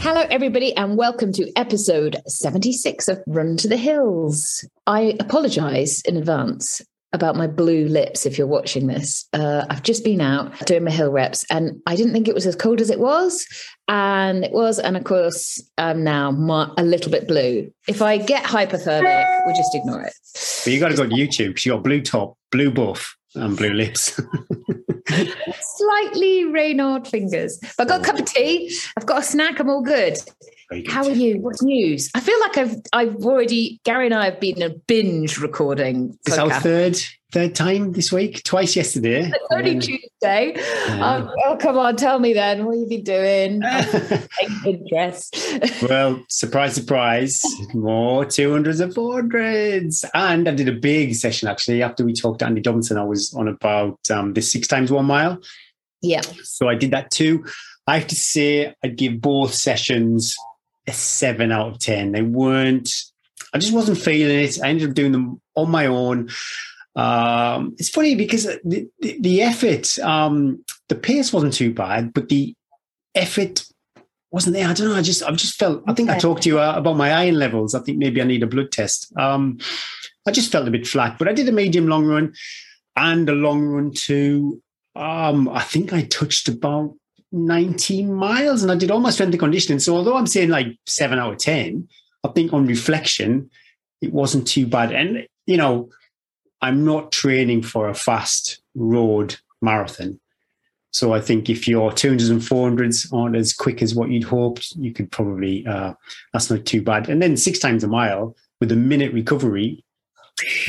Hello, everybody, and welcome to episode 76 of Run to the Hills. I apologize in advance about my blue lips if you're watching this. Uh, I've just been out doing my hill reps and I didn't think it was as cold as it was. And it was. And of course, I'm now a little bit blue. If I get hypothermic, we'll just ignore it. But you got to go to YouTube because you got blue top, blue buff, and blue lips. Slightly Raynaud fingers. But I've got a cup of tea. I've got a snack. I'm all good. How are you? What's news? I feel like I've I've already Gary and I have been a binge recording. It's our third third time this week. Twice yesterday. It's only then, Tuesday. Um, oh come on, tell me then what have you been doing? interest. well, surprise, surprise, more two hundreds and four hundreds, and I did a big session actually after we talked to Andy Dobinson. I was on about um, the six times one mile. Yeah. So I did that too. I have to say, I'd give both sessions a seven out of 10. They weren't, I just wasn't feeling it. I ended up doing them on my own. Um, it's funny because the, the, the effort, um, the pace wasn't too bad, but the effort wasn't there. I don't know. I just, I just felt, I think I talked to you uh, about my iron levels. I think maybe I need a blood test. Um, I just felt a bit flat, but I did a medium long run and a long run too. Um, I think I touched about 19 miles and I did all my strength and conditioning. So although I'm saying like seven out of 10, I think on reflection, it wasn't too bad. And, you know, I'm not training for a fast road marathon. So I think if your 200s and 400s aren't as quick as what you'd hoped, you could probably, uh, that's not too bad. And then six times a mile with a minute recovery,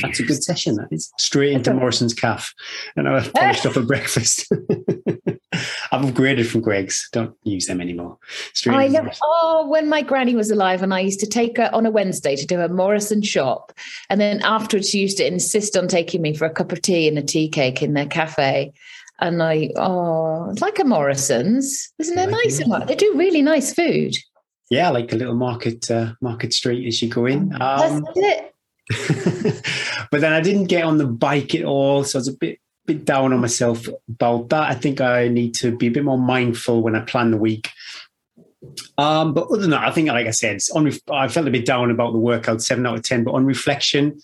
that's a good session. That is straight into Morrison's calf, and I polished off a breakfast. I've upgraded from Greggs. Don't use them anymore. I know. Oh, when my granny was alive, and I used to take her on a Wednesday to do a Morrison shop, and then afterwards she used to insist on taking me for a cup of tea and a tea cake in their cafe. And I, oh, it's like a Morrison's, isn't it nice? They do really nice food. Yeah, like a little market uh, market street as you go in. Um, That's it. but then I didn't get on the bike at all, so I was a bit bit down on myself about that. I think I need to be a bit more mindful when I plan the week. Um, but other than that, I think, like I said, on I felt a bit down about the workout, seven out of ten. But on reflection,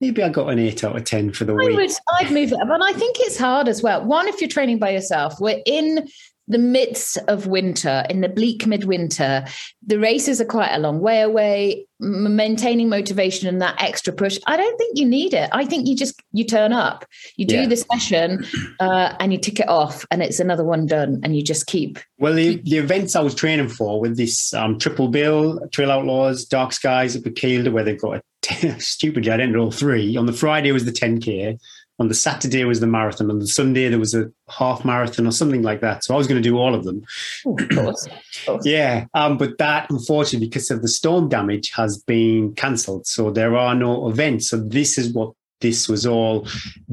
maybe I got an eight out of ten for the I week. Would, I'd move it, but I think it's hard as well. One, if you're training by yourself, we're in the midst of winter, in the bleak midwinter, the races are quite a long way away. maintaining motivation and that extra push, I don't think you need it. I think you just you turn up, you do yeah. the session, uh, and you tick it off, and it's another one done, and you just keep. Well, the, the events I was training for with this um, Triple Bill, Trail Outlaws, Dark Skies at Kielder, where they've got a t- stupidly I didn't all three. On the Friday was the 10k on the Saturday was the marathon, on the Sunday there was a half marathon or something like that. So I was going to do all of them. Oh, of course. Of course. yeah, um, but that unfortunately because of the storm damage has been cancelled. So there are no events. So this is what this was all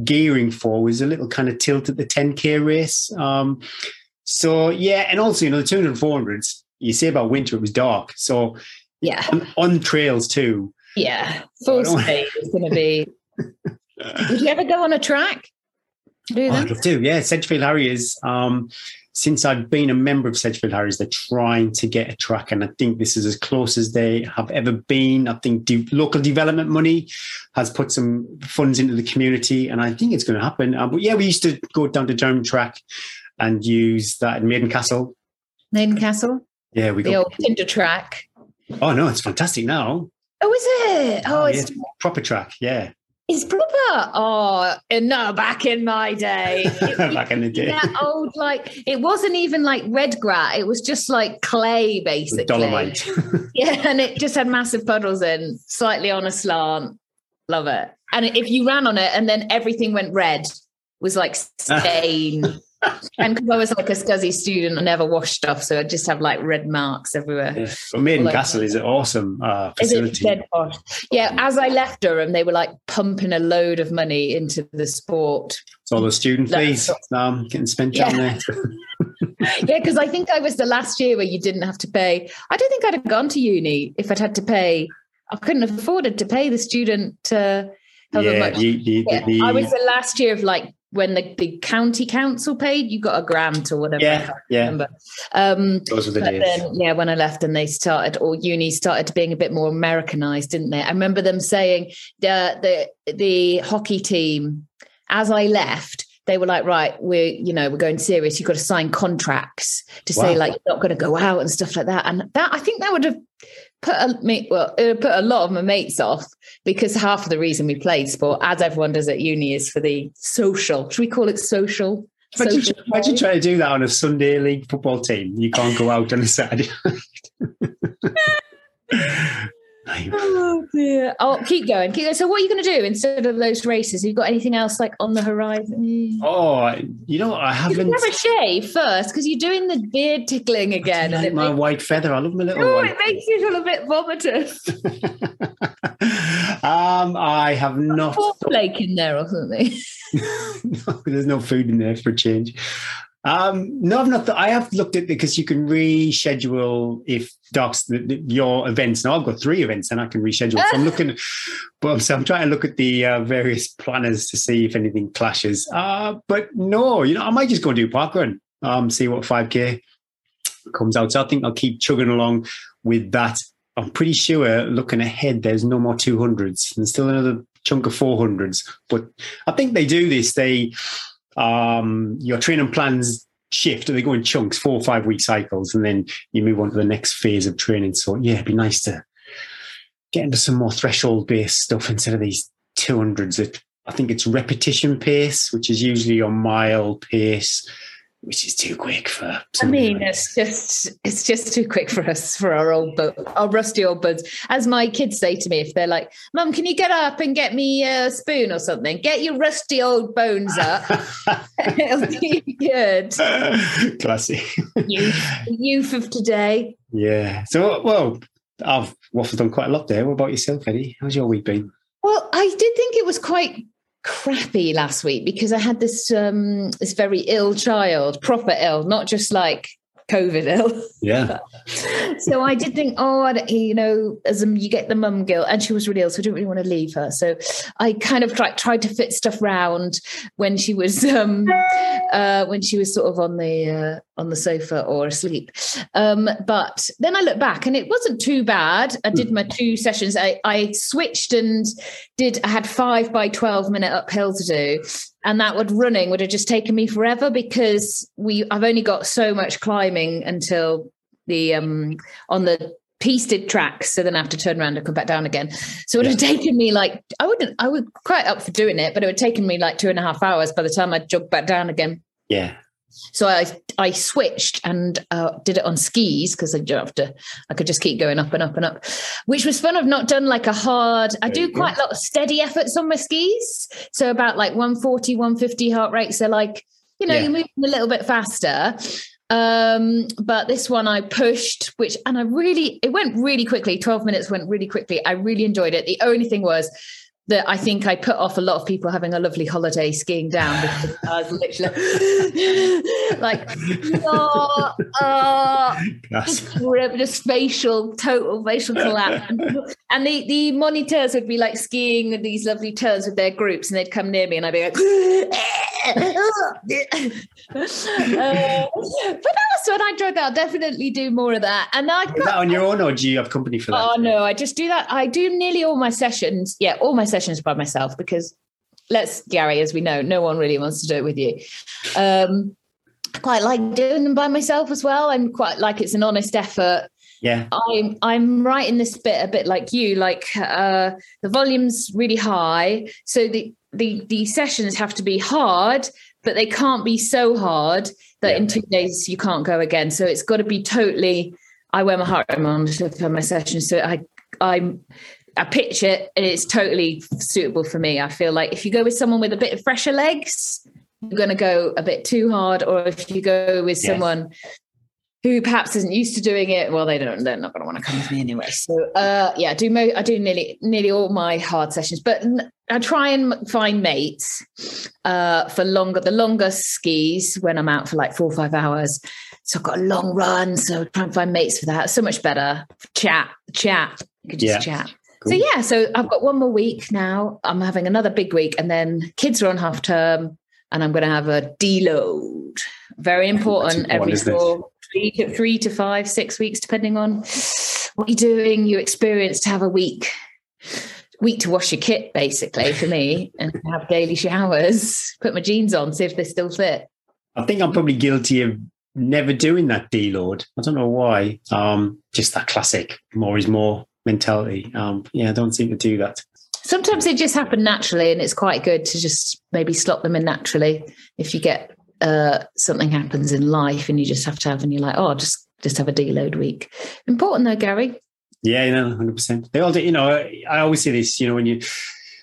gearing for was a little kind of tilt at the 10k race. Um, so yeah, and also you know the 200 400s. You say about winter it was dark. So yeah, on, on trails too. Yeah, full speed is going to be Would you ever go on a track? Do oh, I'd love to. Yeah, Sedgefield Harriers. Um, since I've been a member of Sedgefield Harriers, they're trying to get a track, and I think this is as close as they have ever been. I think de- local development money has put some funds into the community, and I think it's going to happen. Uh, but yeah, we used to go down to Durham Track and use that in Maiden Castle. Maiden Castle. Yeah, we got the got old cinder track. Oh no, it's fantastic now. Oh, is it? Oh, oh it's yeah, proper track. Yeah. It's proper. Oh, no, back in my day. back in the day. That old, like, it wasn't even like red grat. It was just like clay, basically. Dolomite. yeah, and it just had massive puddles in, slightly on a slant. Love it. And if you ran on it and then everything went red, was like stain and because I was like a scuzzy student, I never washed stuff, so I just have like red marks everywhere. Yeah. But Maiden Castle is an awesome uh, facility. Dead. Yeah, as I left Durham, they were like pumping a load of money into the sport. It's all the student fees um, getting spent yeah. down there. yeah, because I think I was the last year where you didn't have to pay. I don't think I'd have gone to uni if I'd had to pay I couldn't have afforded to pay the student. Uh, yeah, much. You, you, yeah. The, I was the last year of like when the, the county council paid, you got a grant or whatever. Yeah, yeah. Um, Those were the days. Then, yeah, when I left and they started, or uni started being a bit more Americanized, didn't they? I remember them saying the the the hockey team as I left they were like, right, we're, you know, we're going serious. You've got to sign contracts to wow. say like you're not going to go out and stuff like that. And that I think that would have put a well, it put a lot of my mates off because half of the reason we played sport, as everyone does at uni, is for the social. Should we call it social? Imagine, social imagine trying to do that on a Sunday league football team. You can't go out on a Saturday. oh dear. Oh, keep going. Keep going. So, what are you going to do instead of those races? Have you got anything else like on the horizon? Oh, you know, I haven't. You have a shave first because you're doing the beard tickling again. Like my makes... white feather. I love my little. Oh, white it makes you feel a bit vomitous. um, I have not. Flake in there or something. no, there's no food in there for a change. Um, no, I've not. Th- I have looked at because you can reschedule if docs the, your events. Now I've got three events and I can reschedule. So I'm looking, but so I'm trying to look at the uh, various planners to see if anything clashes. Uh, but no, you know, I might just go and do parkrun. Um, see what 5k comes out. So I think I'll keep chugging along with that. I'm pretty sure looking ahead, there's no more 200s. There's still another chunk of 400s. But I think they do this. They um, your training plans shift they go in chunks, four or five week cycles, and then you move on to the next phase of training. So yeah, it'd be nice to get into some more threshold based stuff instead of these 200s. I think it's repetition pace, which is usually your mile pace which is too quick for. I mean, like it's just it's just too quick for us for our old bo- our rusty old buds. As my kids say to me, if they're like, "Mum, can you get up and get me a spoon or something? Get your rusty old bones up. It'll be good." Classy. Youth, youth of today. Yeah. So, well, I've waffled on quite a lot there. What about yourself, Eddie? How's your week been? Well, I did think it was quite crappy last week because I had this um this very ill child, proper ill, not just like COVID ill. Yeah. so I did think, oh, you know, as you get the mum guilt, and she was really ill, so I didn't really want to leave her. So I kind of tried tried to fit stuff round when she was um uh when she was sort of on the uh, on the sofa or asleep. Um, but then I look back and it wasn't too bad. I did my two sessions. I, I switched and did I had five by twelve minute uphill to do and that would running would have just taken me forever because we I've only got so much climbing until the um on the pisted tracks. So then I have to turn around and come back down again. So it would yeah. have taken me like I wouldn't I was quite up for doing it but it would have taken me like two and a half hours by the time I jog back down again. Yeah so I I switched and uh, did it on skis because I don't have to. I could just keep going up and up and up, which was fun. I've not done like a hard. I do quite a lot of steady efforts on my skis, so about like 140, 150 heart rate. So like you know yeah. you're moving a little bit faster. Um, but this one I pushed, which and I really it went really quickly. Twelve minutes went really quickly. I really enjoyed it. The only thing was that I think I put off a lot of people having a lovely holiday skiing down because I was literally like, oh, oh just facial, total facial collapse. And the, the monitors would be like skiing these lovely turns with their groups, and they'd come near me, and I'd be like, uh, but that's what I enjoyed that. I'll definitely do more of that. And I got, that on your own, or do you have company for that? Oh no, I just do that. I do nearly all my sessions. Yeah, all my sessions by myself because let's Gary, as we know, no one really wants to do it with you. Um, I quite like doing them by myself as well. I'm quite like it's an honest effort. Yeah. I'm I'm right in this bit a bit like you, like uh the volume's really high. So the the the sessions have to be hard, but they can't be so hard that yeah. in two days you can't go again. So it's got to be totally. I wear my heart monitor for my sessions, so I I'm I pitch it and it's totally suitable for me. I feel like if you go with someone with a bit of fresher legs, you're going to go a bit too hard, or if you go with yes. someone who perhaps isn't used to doing it, well, they don't. They're not going to want to come with me anyway. So, uh, yeah, I do. Mo- I do nearly nearly all my hard sessions, but I try and find mates uh, for longer. The longer skis when I'm out for like four or five hours. So I've got a long run. So try and find mates for that. So much better. Chat, chat. You could just yeah. chat. Cool. So yeah, so I've got one more week now. I'm having another big week, and then kids are on half term, and I'm going to have a deload. Very important. Every four, three to, three to five, six weeks, depending on what you're doing. You experience to have a week week to wash your kit, basically, for me, and have daily showers, put my jeans on, see if they still fit. I think I'm probably guilty of never doing that deload. I don't know why. Um, just that classic more is more mentality. Um, yeah, I don't seem to do that. Sometimes they just happen naturally, and it's quite good to just maybe slot them in naturally. If you get uh, something happens in life and you just have to have, and you're like, oh, just just have a deload week. Important though, Gary. Yeah, you know, hundred percent. They all do. You know, I always say this. You know, when you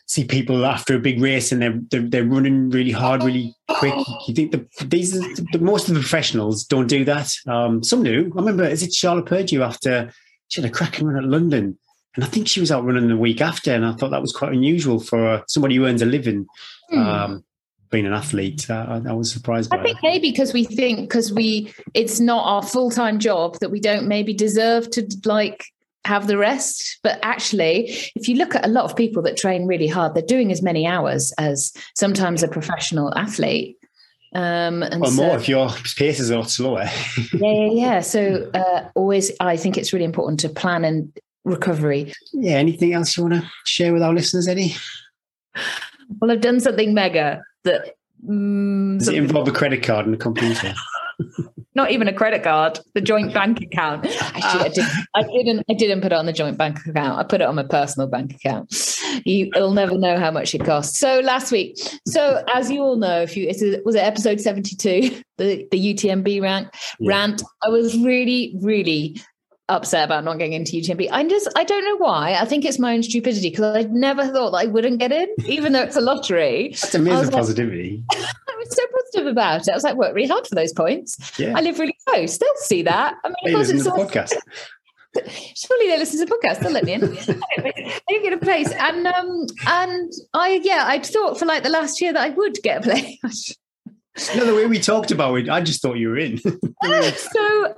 see people after a big race and they're they're, they're running really hard, really quick. You think the these the, the, most of the professionals don't do that. Um, some do. I remember, is it Charlotte Purdue after she had a cracking run at London, and I think she was out running the week after, and I thought that was quite unusual for somebody who earns a living. Hmm. Um, being an athlete, uh, I, I, was surprised. I think maybe because we think because we it's not our full time job that we don't maybe deserve to like have the rest. But actually, if you look at a lot of people that train really hard, they're doing as many hours as sometimes a professional athlete. Um, and well, so, more if your pace is a lot slower. yeah, yeah, yeah. So uh, always, I think it's really important to plan and recovery. Yeah. Anything else you want to share with our listeners, Eddie? Well, I've done something mega that. Um, Does it involve a credit card and a computer? not even a credit card, the joint bank account. Actually, I, did, I didn't. I didn't put it on the joint bank account. I put it on my personal bank account. You, will never know how much it costs. So last week, so as you all know, if you it was it episode seventy two, the the UTMB rant yeah. rant. I was really, really upset about not getting into UTMB. I just I don't know why. I think it's my own stupidity because I never thought that I wouldn't get in, even though it's a lottery. That's amazing positivity. I was so positive about it. I was like, work really hard for those points. Yeah. I live really close. They'll see that. I mean, they listen to the podcast. Surely they listen to the podcast. They'll let me in. I didn't get a place, and um, and I yeah, I thought for like the last year that I would get a place. No, the way we talked about it, I just thought you were in. so,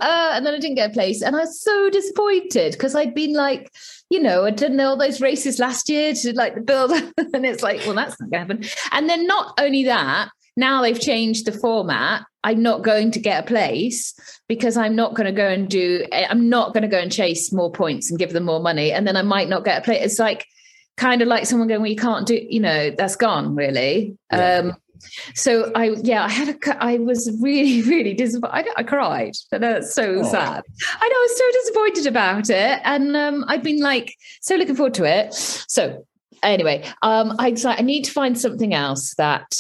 uh, and then I didn't get a place, and I was so disappointed because I'd been like, you know, I'd done all those races last year to like the build, and it's like, well, that's not going to happen. And then not only that, now they've changed the format. I'm not going to get a place because I'm not going to go and do. I'm not going to go and chase more points and give them more money, and then I might not get a place. It's like kind of like someone going, "Well, you can't do." You know, that's gone really. Yeah. Um, so I, yeah, I had a, I was really, really disappointed. I, I cried. That's so oh. sad. I know I was so disappointed about it. And um, I've been like, so looking forward to it. So anyway, um, I decided I need to find something else that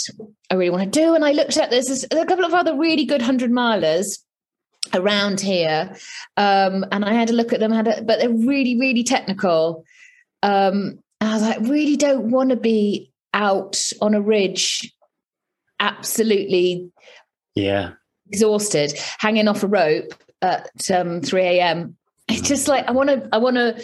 I really want to do. And I looked at this, there's a couple of other really good hundred milers around here. Um, and I had a look at them, had a, but they're really, really technical. Um, and I was like, really don't want to be out on a ridge absolutely yeah exhausted, hanging off a rope at um, 3 a.m. It's just like I want to, I want to.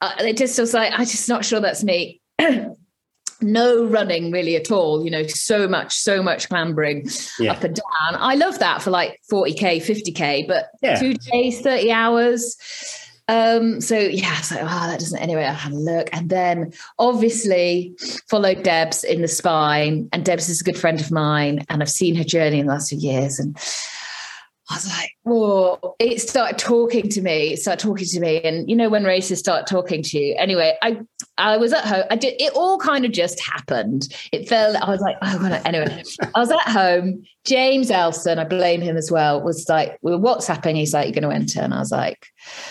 Uh, it just feels like i'm just not sure that's me. no running really at all. You know, so much, so much clambering yeah. up and down. I love that for like 40k, 50k, but yeah. two days, 30 hours um, so yeah, so oh, that doesn't anyway. I had a look, and then obviously followed Debs in the spine, and Debs is a good friend of mine, and I've seen her journey in the last few years, and I was like, "Whoa!" It started talking to me. It started talking to me, and you know when races start talking to you. Anyway, I I was at home. I did. It all kind of just happened. It felt. I was like, "Oh God!" Anyway, I was at home. James Elson, I blame him as well. Was like, we were WhatsApping. He's like, "You're going to enter," and I was like,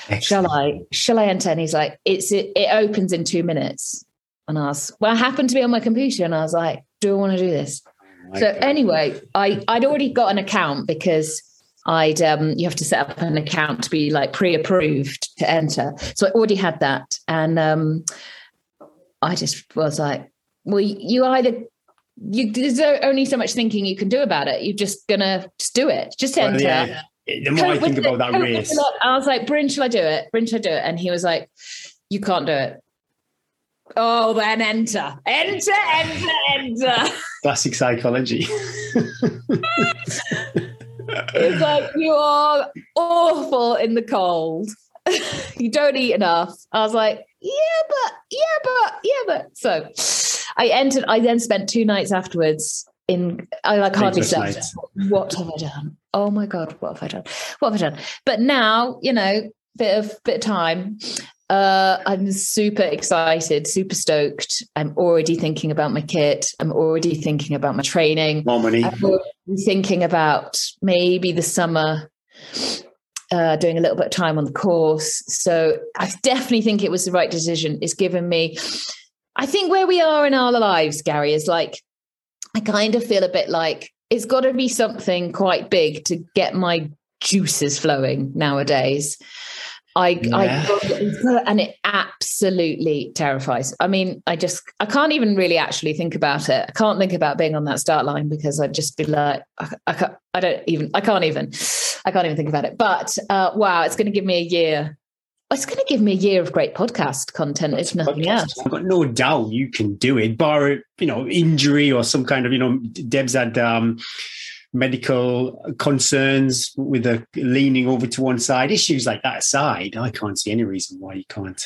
Excellent. "Shall I? Shall I enter?" And he's like, "It's it, it opens in two minutes." And I was, well, I happened to be on my computer, and I was like, "Do I want to do this?" Oh so God. anyway, I I'd already got an account because I'd um, you have to set up an account to be like pre-approved to enter. So I already had that, and um, I just was like, well, you either you there's only so much thinking you can do about it. You're just gonna just do it, just enter. Well, yeah. The more I think about that race, I was like, Bryn, shall I do it? Bryn, shall I do it? And he was like, you can't do it. Oh, then enter, enter, enter, enter. Classic psychology. it's like you are awful in the cold you don't eat enough. I was like, yeah, but, yeah, but, yeah, but. So I entered, I then spent two nights afterwards in, I like hardly slept. What have I done? Oh my God, what have I done? What have I done? But now, you know, bit of, bit of time. Uh, I'm super excited, super stoked. I'm already thinking about my kit. I'm already thinking about my training. More money. I'm thinking about maybe the summer uh, doing a little bit of time on the course. So I definitely think it was the right decision. It's given me, I think where we are in our lives, Gary, is like, I kind of feel a bit like it's got to be something quite big to get my juices flowing nowadays. I, yeah. I, and it absolutely terrifies. I mean, I just, I can't even really actually think about it. I can't think about being on that start line because I'd just be like, I, I, can't, I don't even, I can't even, I can't even think about it. But uh, wow, it's going to give me a year. It's going to give me a year of great podcast content, if nothing podcast. else. I've got no doubt you can do it, bar you know injury or some kind of you know. Deb's had um, medical concerns with the leaning over to one side, issues like that aside, I can't see any reason why you can't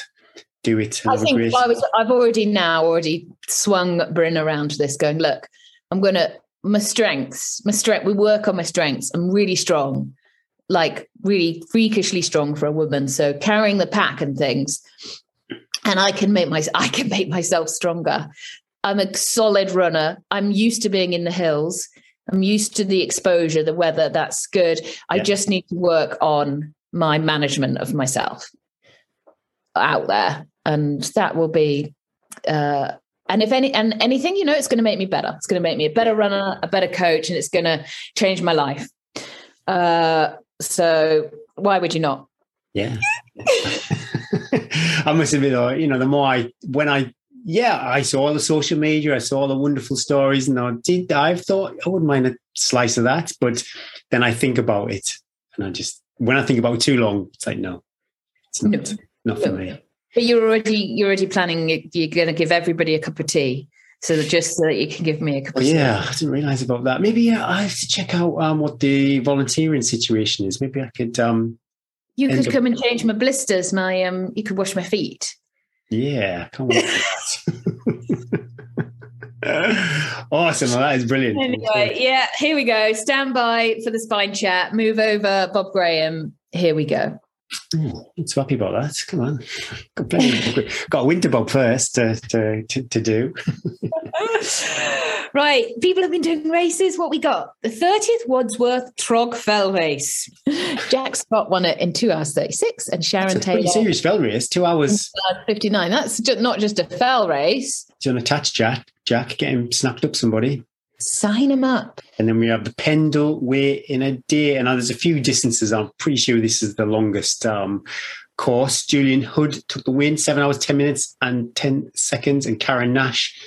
do it. I think I was, I've already now already swung Bryn around to this, going, look, I'm going to my strengths, my strength. We work on my strengths. I'm really strong, like really freakishly strong for a woman. So carrying the pack and things, and I can make my I can make myself stronger. I'm a solid runner. I'm used to being in the hills. I'm used to the exposure, the weather. That's good. I yeah. just need to work on my management of myself out there, and that will be. Uh, and if any and anything, you know, it's going to make me better. It's going to make me a better runner, a better coach, and it's going to change my life. Uh, so why would you not? Yeah. I must admit, though, you know, the more I when I yeah, I saw all the social media, I saw all the wonderful stories, and I did. I thought I wouldn't mind a slice of that, but then I think about it, and I just when I think about it too long, it's like no, it's not, no. not for no. me. But you're already you're already planning. You're going to give everybody a cup of tea, so that just so that you can give me a cup. of tea. Yeah, I didn't realize about that. Maybe yeah, I have to check out um, what the volunteering situation is. Maybe I could. um You could come up- and change my blisters. My um, you could wash my feet. Yeah, for that. awesome. Well, that is brilliant. Anyway, yeah, here we go. Stand by for the spine chat. Move over, Bob Graham. Here we go. Ooh, I'm so happy about that. Come on. Got, plenty, got a winter bob first to, to, to, to do. right. People have been doing races. What we got? The 30th Wadsworth Trog Fell race. Jack Scott won it in two hours 36 and Sharon That's a Taylor. serious fell race, two hours 59. That's just not just a fell race. Do you want to touch Jack? Jack, get him snapped up somebody. Sign him up. And then we have the Pendle Way in a day. And there's a few distances. I'm pretty sure this is the longest um, course. Julian Hood took the win, seven hours, 10 minutes and 10 seconds. And Karen Nash,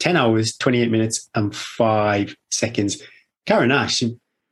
10 hours, 28 minutes and five seconds. Karen Nash,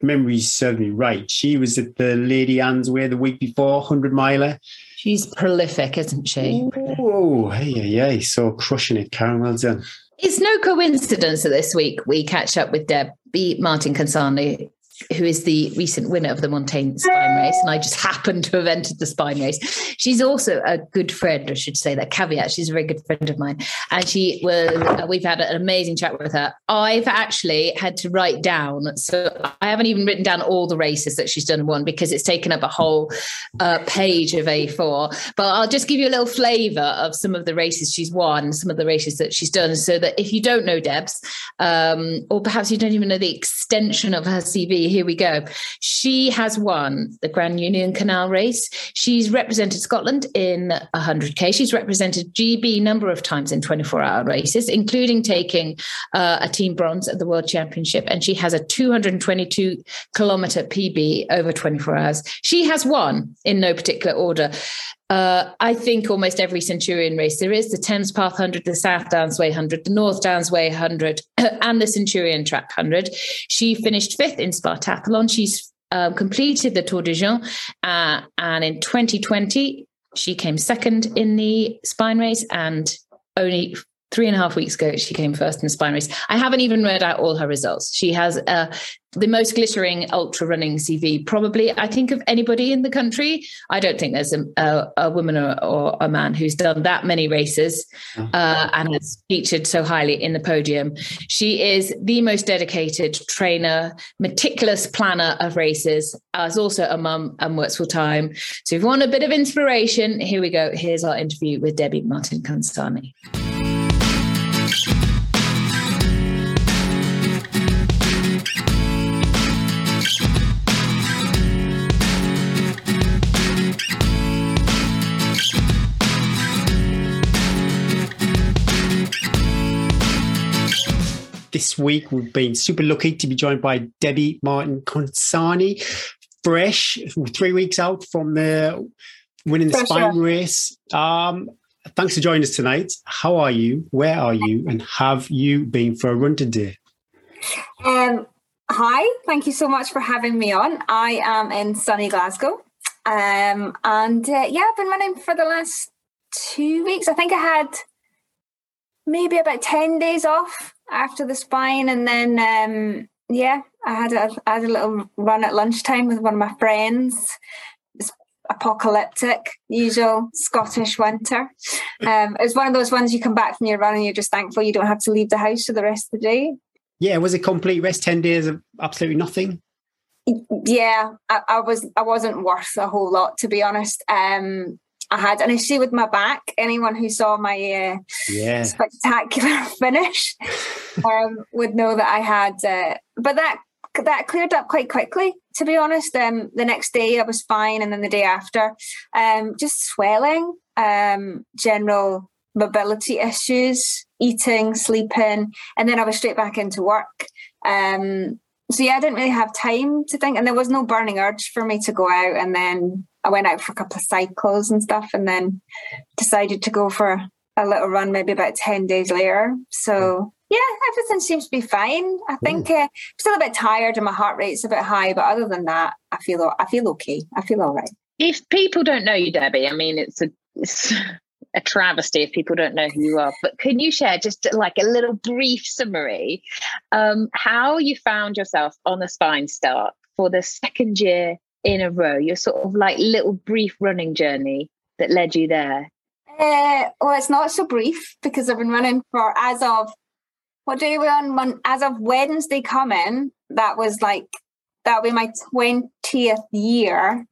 memory served me right. She was at the Lady Anne's Way the week before, 100 miler. She's prolific, isn't she? Oh, hey, hey, hey. So crushing it, Karen. Well done. It's no coincidence that this week we catch up with Debbie Martin Consani who is the recent winner of the Montane Spine Race, and I just happened to have entered the Spine Race. She's also a good friend, I should say that caveat. She's a very good friend of mine, and she was. Uh, we've had an amazing chat with her. I've actually had to write down, so I haven't even written down all the races that she's done and won because it's taken up a whole uh, page of A4. But I'll just give you a little flavour of some of the races she's won, some of the races that she's done, so that if you don't know Debs, um, or perhaps you don't even know the extension of her CV here we go. She has won the Grand Union Canal race. She's represented Scotland in 100k. She's represented GB number of times in 24 hour races, including taking uh, a team bronze at the World Championship. And she has a 222 kilometer PB over 24 hours. She has won in no particular order. Uh, I think almost every Centurion race there is the Thames Path 100, the South Downs Way 100, the North Downs Way 100, and the Centurion Track 100. She finished fifth in Spartathlon. She's um, completed the Tor des Géants, uh, and in 2020 she came second in the spine race and only three and a half weeks ago, she came first in the spine race. I haven't even read out all her results. She has uh, the most glittering ultra running CV, probably, I think, of anybody in the country. I don't think there's a, a, a woman or, or, a man who's done that many races uh, and has featured so highly in the podium. She is the most dedicated trainer, meticulous planner of races, as also a mum and works full time. So if you want a bit of inspiration, here we go. Here's our interview with Debbie Martin Consani. This week we've been super lucky to be joined by Debbie Martin Consani, fresh, three weeks out from the winning the spine race. Um, thanks for joining us tonight. How are you? Where are you? And have you been for a run today? Um, hi, thank you so much for having me on. I am in sunny Glasgow. Um, and uh, yeah, I've been running for the last two weeks. I think I had maybe about 10 days off after the spine, and then um, yeah, I had a I had a little run at lunchtime with one of my friends. It's apocalyptic, usual Scottish winter. Um, it's one of those ones you come back from your run and you're just thankful you don't have to leave the house for the rest of the day. Yeah, was it complete rest? Ten days of absolutely nothing. Yeah, I, I was I wasn't worth a whole lot to be honest. Um, I had an issue with my back. Anyone who saw my uh, yeah. spectacular finish um, would know that I had, uh, but that that cleared up quite quickly. To be honest, um, the next day I was fine, and then the day after, um, just swelling, um, general mobility issues, eating, sleeping, and then I was straight back into work. Um, so yeah, I didn't really have time to think, and there was no burning urge for me to go out and then I went out for a couple of cycles and stuff, and then decided to go for a little run maybe about 10 days later. So, yeah, everything seems to be fine. I think uh, I'm still a bit tired and my heart rate's a bit high, but other than that, I feel I feel okay. I feel all right. If people don't know you, Debbie, I mean, it's a it's a travesty if people don't know who you are. But can you share just like a little brief summary um, how you found yourself on the spine start for the second year in a row? Your sort of like little brief running journey that led you there? Uh, well, it's not so brief because I've been running for as of what day we on? As of Wednesday coming, that was like that'll be my twentieth year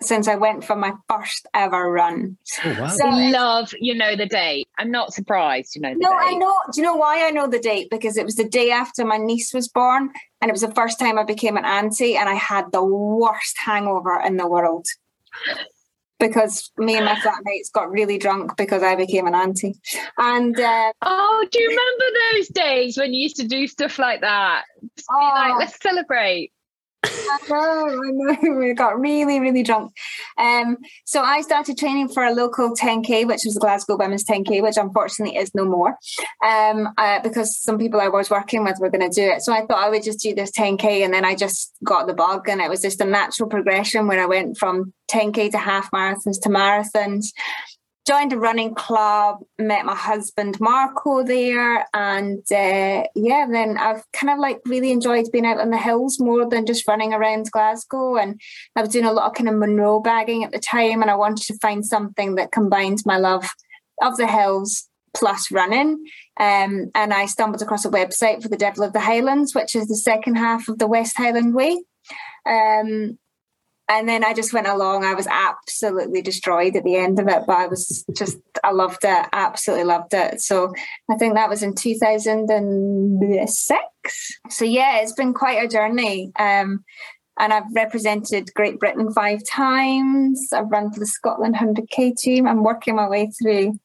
since I went for my first ever run. Oh, wow. So I love, you know, the date. I'm not surprised, you know. no, date. I know. Do you know why I know the date? Because it was the day after my niece was born, and it was the first time I became an auntie, and I had the worst hangover in the world. Because me and my flatmates got really drunk because I became an auntie, and uh, oh, do you remember those days when you used to do stuff like that? Oh, like, let's celebrate. I know, I know. We got really, really drunk. Um, so I started training for a local 10K, which was the Glasgow Women's 10K, which unfortunately is no more um, uh, because some people I was working with were going to do it. So I thought I would just do this 10K and then I just got the bug. And it was just a natural progression where I went from 10K to half marathons to marathons joined a running club, met my husband Marco there, and uh, yeah, then I've kind of like really enjoyed being out on the hills more than just running around Glasgow. And I was doing a lot of kind of Munro bagging at the time, and I wanted to find something that combines my love of the hills plus running. Um, and I stumbled across a website for the Devil of the Highlands, which is the second half of the West Highland Way. Um, and then I just went along. I was absolutely destroyed at the end of it, but I was just, I loved it, absolutely loved it. So I think that was in 2006. So yeah, it's been quite a journey. Um, and I've represented Great Britain five times. I've run for the Scotland 100k team. I'm working my way through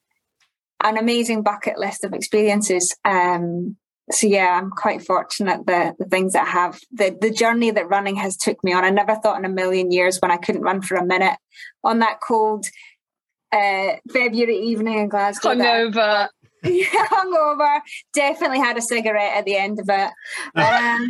an amazing bucket list of experiences. Um, so yeah, I'm quite fortunate the the things that I have the the journey that running has took me on. I never thought in a million years when I couldn't run for a minute on that cold uh, February evening in Glasgow. Hungover. Hungover. Definitely had a cigarette at the end of it. Um,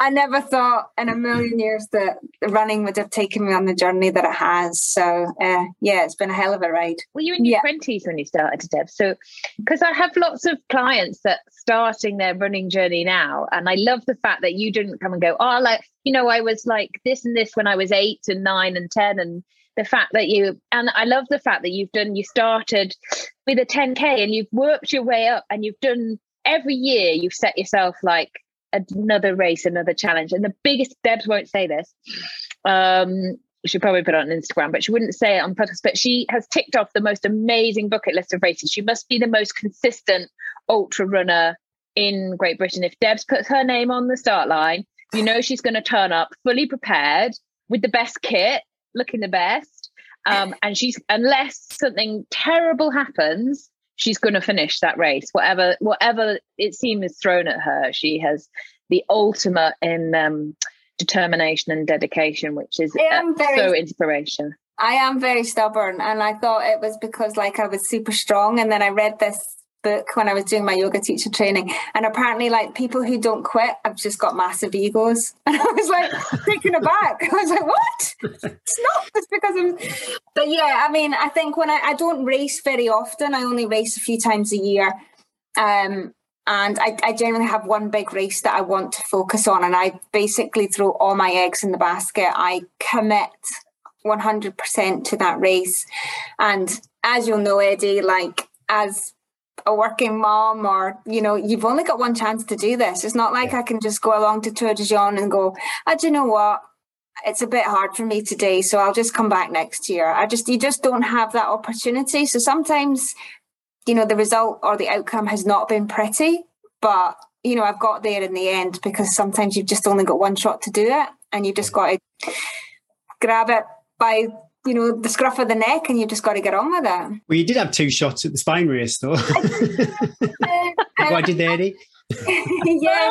I never thought in a million years that running would have taken me on the journey that it has. So uh, yeah, it's been a hell of a ride. Were you in your twenties yeah. when you started, Deb? So because I have lots of clients that starting their running journey now, and I love the fact that you didn't come and go, oh, like you know, I was like this and this when I was eight and nine and ten and the fact that you and I love the fact that you've done you started with a 10k and you've worked your way up and you've done every year you've set yourself like another race another challenge and the biggest Debs won't say this um she probably put it on Instagram, but she wouldn't say it on podcast. But she has ticked off the most amazing bucket list of races. She must be the most consistent ultra runner in Great Britain. If Debs puts her name on the start line, you know she's going to turn up fully prepared with the best kit looking the best. Um, and she's unless something terrible happens, she's going to finish that race. Whatever whatever it seems thrown at her, she has the ultimate in um, determination and dedication, which is uh, very, so inspiration. I am very stubborn, and I thought it was because like I was super strong, and then I read this book when I was doing my yoga teacher training. And apparently, like people who don't quit have just got massive egos. And I was like taken aback. I was like, what? It's not just because I'm. But yeah, I mean, I think when I, I don't race very often, I only race a few times a year. Um, and I, I generally have one big race that I want to focus on. And I basically throw all my eggs in the basket. I commit 100% to that race. And as you'll know, Eddie, like as a working mom or you know you've only got one chance to do this. It's not like yeah. i can just go along to Tor des Géants and go oh, do you know what? It's a bit hard for me today so i'll just come back next year. I just you just don't have that opportunity. So sometimes you know the result or the outcome has not been pretty but you know i've got there in the end because sometimes you've just only got one shot to do it and you've just got to grab it by you know, the scruff of the neck and you've just got to get on with it. Well, you did have two shots at the spine race, though. Why did they, Eddie? yeah.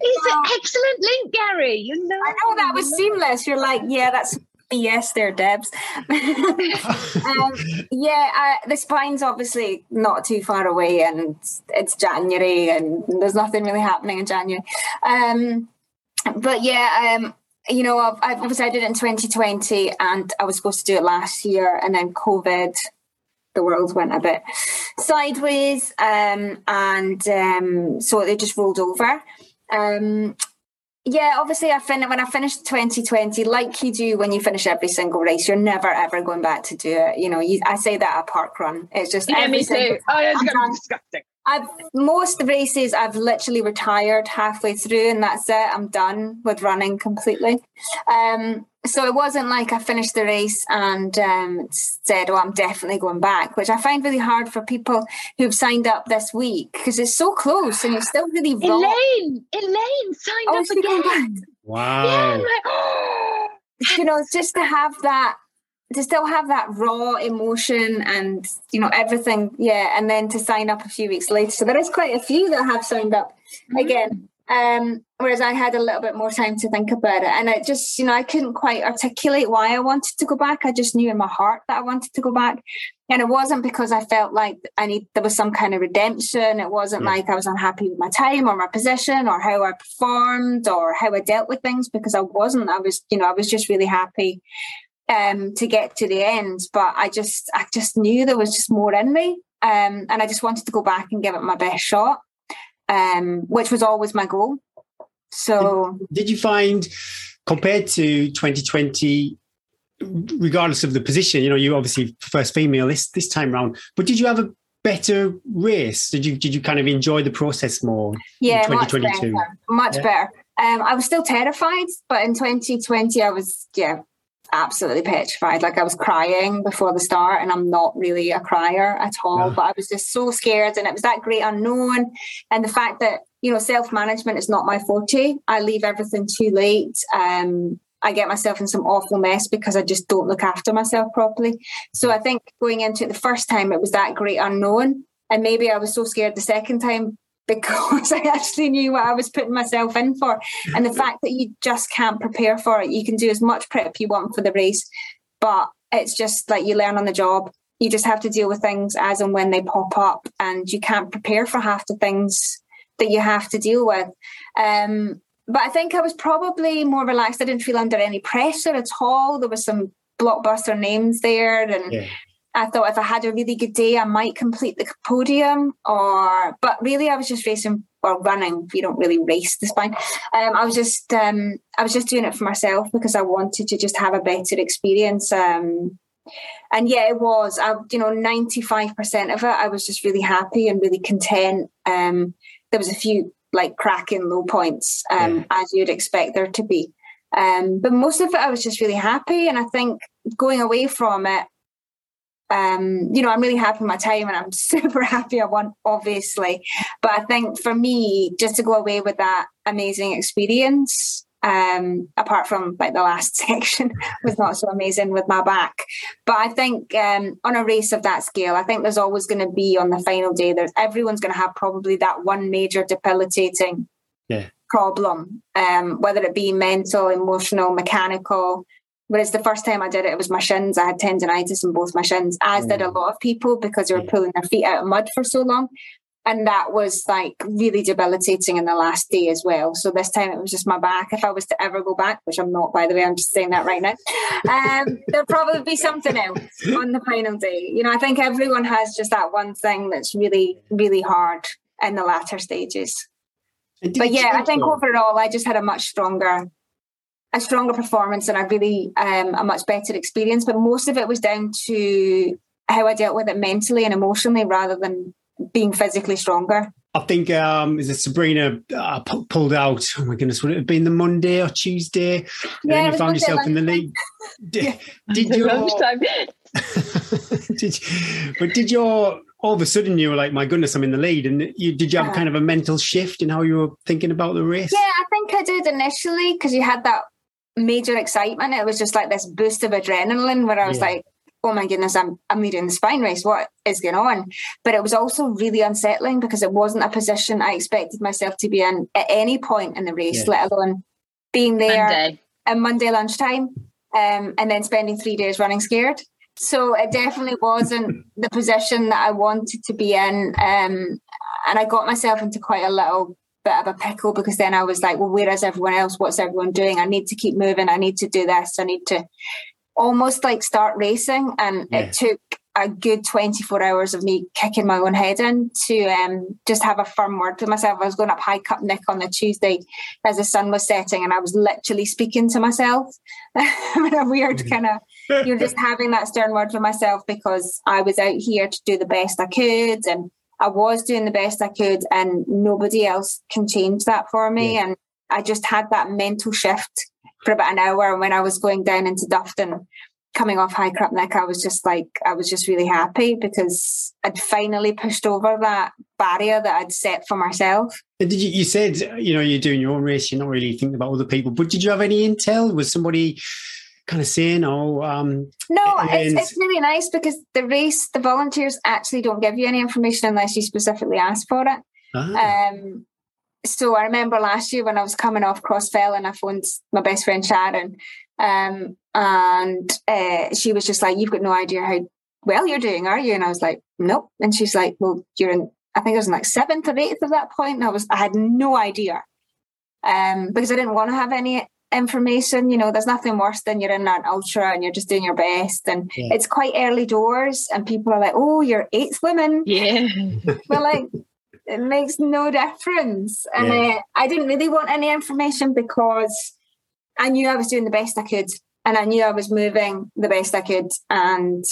It's an excellent link, Gary. You know. I know that was seamless. You're like, yeah, that's yes, there, Debs. um, yeah, uh, the spine's obviously not too far away, and it's January, and there's nothing really happening in January. Um, but yeah, um, you know, I've, I've, obviously I did it in 2020 and I was supposed to do it last year and then COVID, the world went a bit sideways um, and um, so they just rolled over. Um, yeah, obviously I fin- when I finished 2020, like you do when you finish every single race, you're never ever going back to do it. You know, you, I say that at park run. It's just yeah, me too. Oh, disgusting. I've most races I've literally retired halfway through and that's it. I'm done with running completely. Um, so it wasn't like I finished the race and um, said, "Oh, I'm definitely going back," which I find really hard for people who've signed up this week because it's so close and it's still really raw. Elaine, Elaine signed oh, up again. Wow! Yeah, like, oh. you know, just to have that to still have that raw emotion and you know everything yeah and then to sign up a few weeks later. So there is quite a few that have signed up mm-hmm. again. Um, whereas i had a little bit more time to think about it. And it just you know i couldn't quite articulate why i wanted to go back. I just knew in my heart that i wanted to go back. And it wasn't because i felt like i need there was some kind of redemption. It wasn't yeah. like i was unhappy with my time or my position or how i performed or how i dealt with things because i wasn't. I was you know i was just really happy um, to get to the end. But I just I just knew there was just more in me. Um, and I just wanted to go back and give it my best shot, um, which was always my goal. So did, you find compared to 2020 regardless of the position, you know, you obviously first female this this time round, but did you have a better race? Did you did you kind of enjoy the process more? Yeah, much better. Much yeah. better. Um, I was still terrified, but in 2020, I was yeah absolutely petrified. Like I was crying before the start, and I'm not really a crier at all, yeah. but I was just so scared. And it was that great unknown. And the fact that, you know, self management is not my forte. I leave everything too late. Um, I get myself in some awful mess because I just don't look after myself properly. So I think going into it the first time, it was that great unknown. And maybe I was so scared the second time because I actually knew what I was putting myself in for. And the fact that you just can't prepare for it, you can do as much prep you want for the race, but it's just like you learn on the job. you just have to deal with things as and when they pop up, and you can't prepare for half the things that you have to deal with. Um, but I think I was probably more relaxed. I didn't feel under any pressure at all. There was some blockbuster names there, and yeah. I thought if I had a really good day, I might complete the podium. Or, but really, I was just racing or running. You don't really race the spine. Um, I was just, um, I was just doing it for myself because I wanted to just have a better experience. Um, and yeah, it was. I, you know, ninety five percent of it, I was just really happy and really content. Um, there was a few like cracking low points, um, yeah. as you'd expect there to be. Um, but most of it, I was just really happy, and I think going away from it, um, you know, I'm really happy with my time, and I'm super happy I won, obviously. But I think for me, just to go away with that amazing experience um, apart from like the last section was not so amazing with my back. But I think um, on a race of that scale, I think there's always going to be on the final day. There's everyone's going to have probably that one major debilitating yeah. problem, um, whether it be mental, emotional, mechanical. Whereas the first time I did it, it was my shins. I had tendonitis in both my shins, as did a mm. lot of people because they were pulling their feet out of mud for so long and that was like really debilitating in the last day as well. So this time it was just my back. If I was to ever go back, which I'm not, by the way, I'm just saying that right now, um, there'll probably be something else on the final day. You know, I think everyone has just that one thing that's really, really hard in the latter stages. But yeah, I think overall, I just had a much stronger, a stronger performance, and a really um, a much better experience. But most of it was down to how I dealt with it mentally and emotionally, rather than being physically stronger. I think um, is it Sabrina uh, p- pulled out? Oh my goodness, would it have been the Monday or Tuesday? Yeah, and you found yourself in the league. Did, yeah. did you? did you, but did your all of a sudden you were like, my goodness, I'm in the lead, and you did you have uh, kind of a mental shift in how you were thinking about the race? Yeah, I think I did initially because you had that major excitement. It was just like this boost of adrenaline where I was yeah. like, oh my goodness, I'm I'm leading the spine race. What is going on? But it was also really unsettling because it wasn't a position I expected myself to be in at any point in the race, yeah. let alone being there Monday. at Monday lunchtime um, and then spending three days running scared. So it definitely wasn't the position that I wanted to be in. Um, and I got myself into quite a little bit of a pickle because then I was like, well, where is everyone else? What's everyone doing? I need to keep moving. I need to do this. I need to almost like start racing. And yeah. it took a good 24 hours of me kicking my own head in to um, just have a firm word with myself. I was going up High Cup Nick on the Tuesday as the sun was setting, and I was literally speaking to myself in a weird kind of, you're just having that stern word for myself because I was out here to do the best I could. And I was doing the best I could, and nobody else can change that for me. Yeah. And I just had that mental shift for about an hour. And when I was going down into Dufton, coming off High Neck, I was just like, I was just really happy because I'd finally pushed over that barrier that I'd set for myself. Did you, you said, you know, you're doing your own race, you're not really thinking about other people, but did you have any intel? Was somebody kind of saying, oh, um, no, it's, it's really nice because the race, the volunteers actually don't give you any information unless you specifically ask for it. Ah. Um, so I remember last year when I was coming off Crossfell and I phoned my best friend Sharon, um, and uh, she was just like, "You've got no idea how well you're doing, are you?" And I was like, "Nope." And she's like, "Well, you're in." I think I was in like seventh or eighth at that point. point, and I was I had no idea, um, because I didn't want to have any information. You know, there's nothing worse than you're in an ultra and you're just doing your best, and yeah. it's quite early doors, and people are like, "Oh, you're eighth women." Yeah. well, like it makes no difference. And yeah. uh, I didn't really want any information because I knew I was doing the best I could and I knew I was moving the best I could. And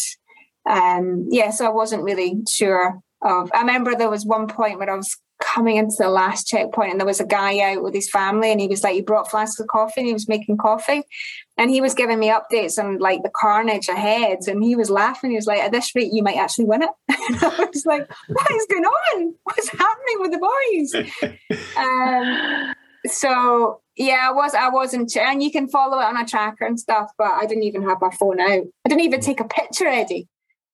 um, yeah, so I wasn't really sure of. I remember there was one point where I was coming into the last checkpoint and there was a guy out with his family and he was like he brought flasks of coffee? And he was making coffee. And he was giving me updates on like the carnage ahead. And he was laughing. He was like at this rate you might actually win it. I was like what is going on? What's happening with the boys? Um, so yeah i was i wasn't and you can follow it on a tracker and stuff but i didn't even have my phone out. I didn't even take a picture eddie.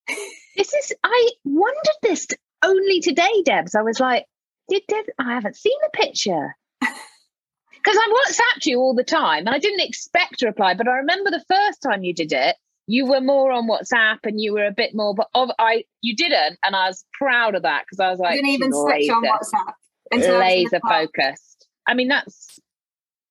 This is i wondered this only today debs. I was like did? I haven't seen the picture. Because I WhatsApped you all the time and I didn't expect a reply, but I remember the first time you did it, you were more on WhatsApp and you were a bit more, but of, I you didn't, and I was proud of that because I was like, I didn't even switch on WhatsApp until laser focused. I mean, that's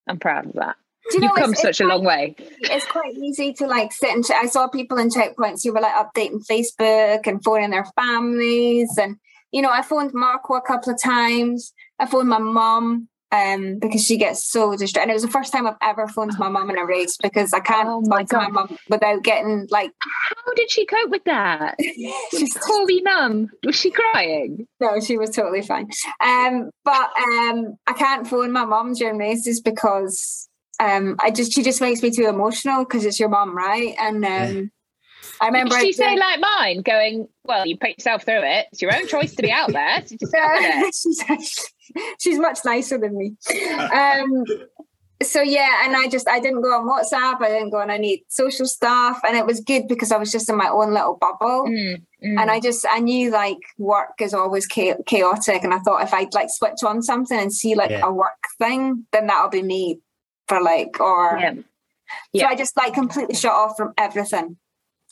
I'm proud of that. You have come such a long way. It's quite easy to like sit and. Ch- I saw people in checkpoints who were like updating Facebook and phoning their families, and you know, I phoned Marco a couple of times. I phoned my mom um, because she gets so distracted. And it was the first time I've ever phoned my mum in a race because I can't oh talk to my mum without getting like. How did she cope with that? She's poor mum. Was she crying? No, she was totally fine. Um, but um, I can't phone my mum during races because um, I just she just makes me too emotional because it's your mum, right? And um, I remember. Did she say like mine, going, "Well, you put yourself through it. It's your own choice to be out there. So just she's, she's much nicer than me. Um, so yeah, and I just I didn't go on WhatsApp. I didn't go on any social stuff, and it was good because I was just in my own little bubble. Mm, mm. And I just I knew like work is always chaotic, and I thought if I'd like switch on something and see like yeah. a work thing, then that'll be me for like or. Yeah. Yeah. So I just like completely shut off from everything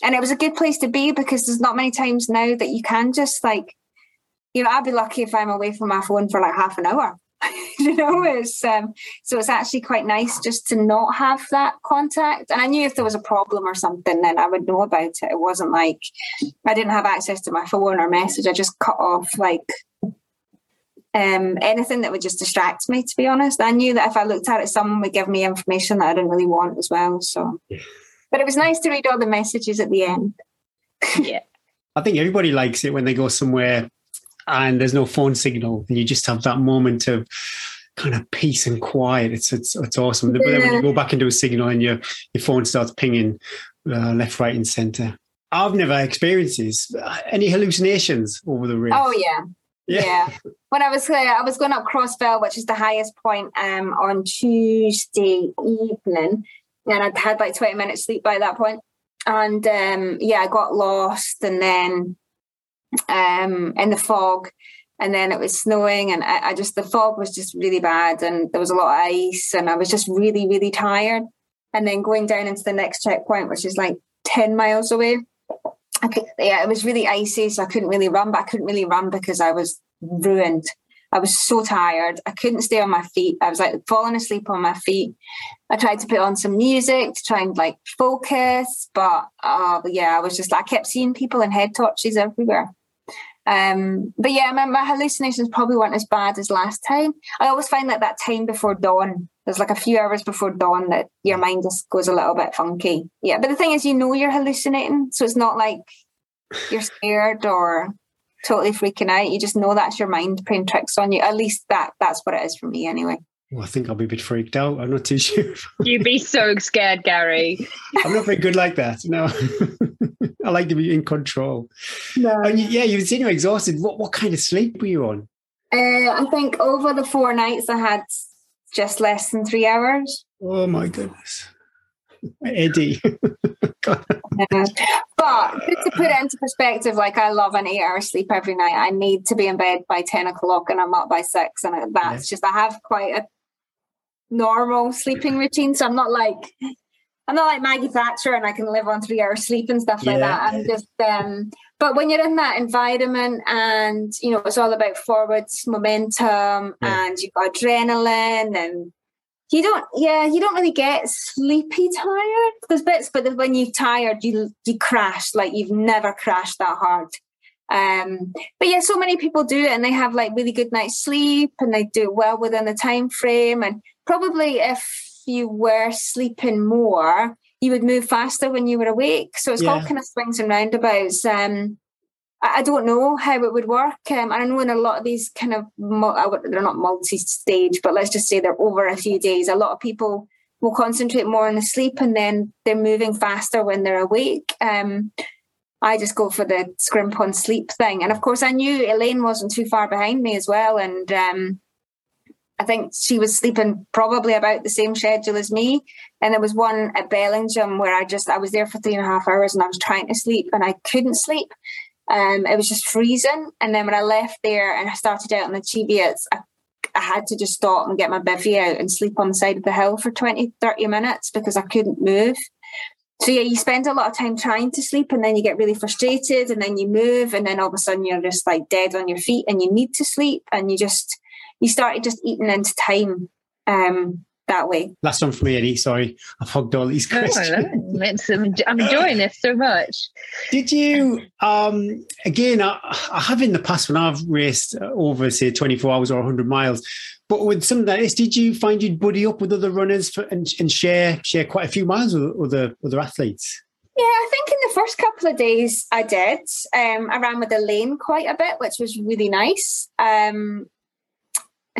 and it was a good place to be because there's not many times now that you can just like you know i'd be lucky if i'm away from my phone for like half an hour. You know it's um, so it's actually quite nice just to not have that contact. And i knew if there was a problem or something then i would know about it. It wasn't like i didn't have access to my phone or message. I just cut off like um, anything that would just distract me to be honest. I knew that if i looked at it someone would give me information that i didn't really want as well so but it was nice to read all the messages at the end. yeah. I think everybody likes it when they go somewhere and there's no phone signal and you just have that moment of kind of peace and quiet. It's it's, it's awesome. Yeah. But then when you go back into a signal and your your phone starts pinging uh, left, right, and centre. I've never experienced this. Any hallucinations over the race? Oh yeah. Yeah. yeah. When I was uh, I was going up Crossfell, which is the highest point, um, on Tuesday evening, and I'd had like 20 minutes sleep by that point. And um, yeah, I got lost and then um, in the fog. And then it was snowing, and I, I just, the fog was just really bad, and there was a lot of ice, and I was just really, really tired. And then going down into the next checkpoint, which is like 10 miles away, I could, yeah, it was really icy, so I couldn't really run, but I couldn't really run because I was ruined. I was so tired. I couldn't stay on my feet. I was like falling asleep on my feet. I tried to put on some music to try and like focus, but uh, yeah, I was just I kept seeing people in head torches everywhere. Um, but yeah, my, my hallucinations probably weren't as bad as last time. I always find that that time before dawn, there's like a few hours before dawn that your mind just goes a little bit funky. Yeah, but the thing is, you know, you're hallucinating, so it's not like you're scared or totally freaking out. You just know that's your mind playing tricks on you. At least that that's what it is for me anyway. Well, I think I'll be a bit freaked out. I'm not too sure. You'd be so scared, Gary. I'm not very good like that. No, I like to be in control. No. And yeah, you seem exhausted. What what kind of sleep were you on? Uh, I think over the four nights, I had just less than three hours. Oh my goodness, Eddie. but to put it into perspective, like I love an eight hour sleep every night. I need to be in bed by 10 o'clock and I'm up by six. And that's yeah. just, I have quite a normal sleeping routine. So I'm not like, I'm not like Maggie Thatcher and I can live on three hours sleep and stuff yeah. like that. I'm just, um, but when you're in that environment and, you know, it's all about forwards momentum and you've got adrenaline and you don't yeah you don't really get sleepy tired. There's bits but when you're tired you you crash like you've never crashed that hard. Um but yeah so many people do it and they have like really good night's sleep and they do well within the time frame. And probably if you were sleeping more you would move faster when you were awake. So it's yeah. kind of swings and roundabouts. Um I don't know how it would work. Um, I know in a lot of these kind of, they're not multi-stage, but let's just say they're over a few days. A lot of people will concentrate more on the sleep and then they're moving faster when they're awake. Um, I just go for the scrimp on sleep thing. And of course, I knew Elaine wasn't too far behind me as well. And um, I think she was sleeping probably about the same schedule as me. And there was one at Bellingham where I just, I was there for three and a half hours and I was trying to sleep and I couldn't sleep. Um, it was just freezing. And then when I left there and I started out on the Cheviots, I, I had to just stop and get my bivy out and sleep on the side of the hill for 20, 30 minutes because I couldn't move. so yeah, you spend a lot of time trying to sleep and then you get really frustrated and then you move and then all of a sudden you're just like dead on your feet and you need to sleep and you just you started just eating into time um that way. Last one for me, Eddie. Sorry, I've hugged all these questions. I'm enjoying this so much. Did you, um, again, I, I, have in the past when I've raced over, say, 24 hours or 100 miles, but with some of that is, did you find you'd buddy up with other runners for, and, and share share quite a few miles with other, other athletes? Yeah, I think in the first couple of days I did. Um, I ran with Elaine quite a bit, which was really nice. Um,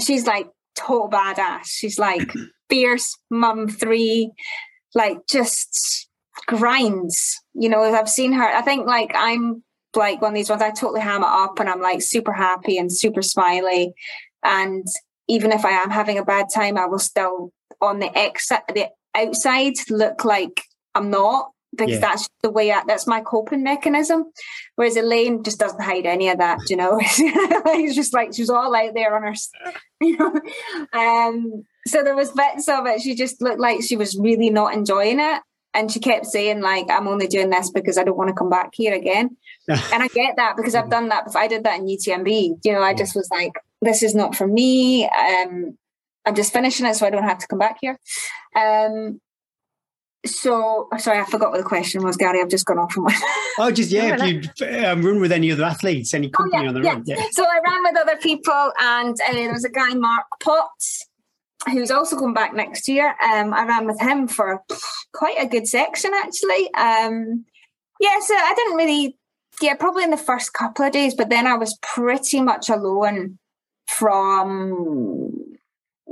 she's like total badass. She's like fierce mum three, like just grinds. You know, I've seen her. I think like I'm like one of these ones. I totally ham it up, and I'm like super happy and super smiley. And even if I am having a bad time, I will still on the exit the outside look like I'm not because yeah. that's the way I, that's my coping mechanism. Whereas Elaine just doesn't hide any of that, you know. it's just like she's all out there on her, you know. Um, so there was bits of it. She just looked like she was really not enjoying it, and she kept saying like, "I'm only doing this because I don't want to come back here again." and I get that because I've done that. Before. I did that in UTMB. You know, I just was like, "This is not for me." Um, I'm just finishing it so I don't have to come back here. Um, so sorry, I forgot what the question was, Gary. I've just gone off on one. oh, just yeah. if you um, run with any other athletes, any company oh, yeah, on the yeah. run, yeah. So I ran with other people, and uh, there was a guy, Mark Potts, who's also going back next year. Um, I ran with him for quite a good section, actually. Um, yeah, so I didn't really, yeah, probably in the first couple of days, but then I was pretty much alone from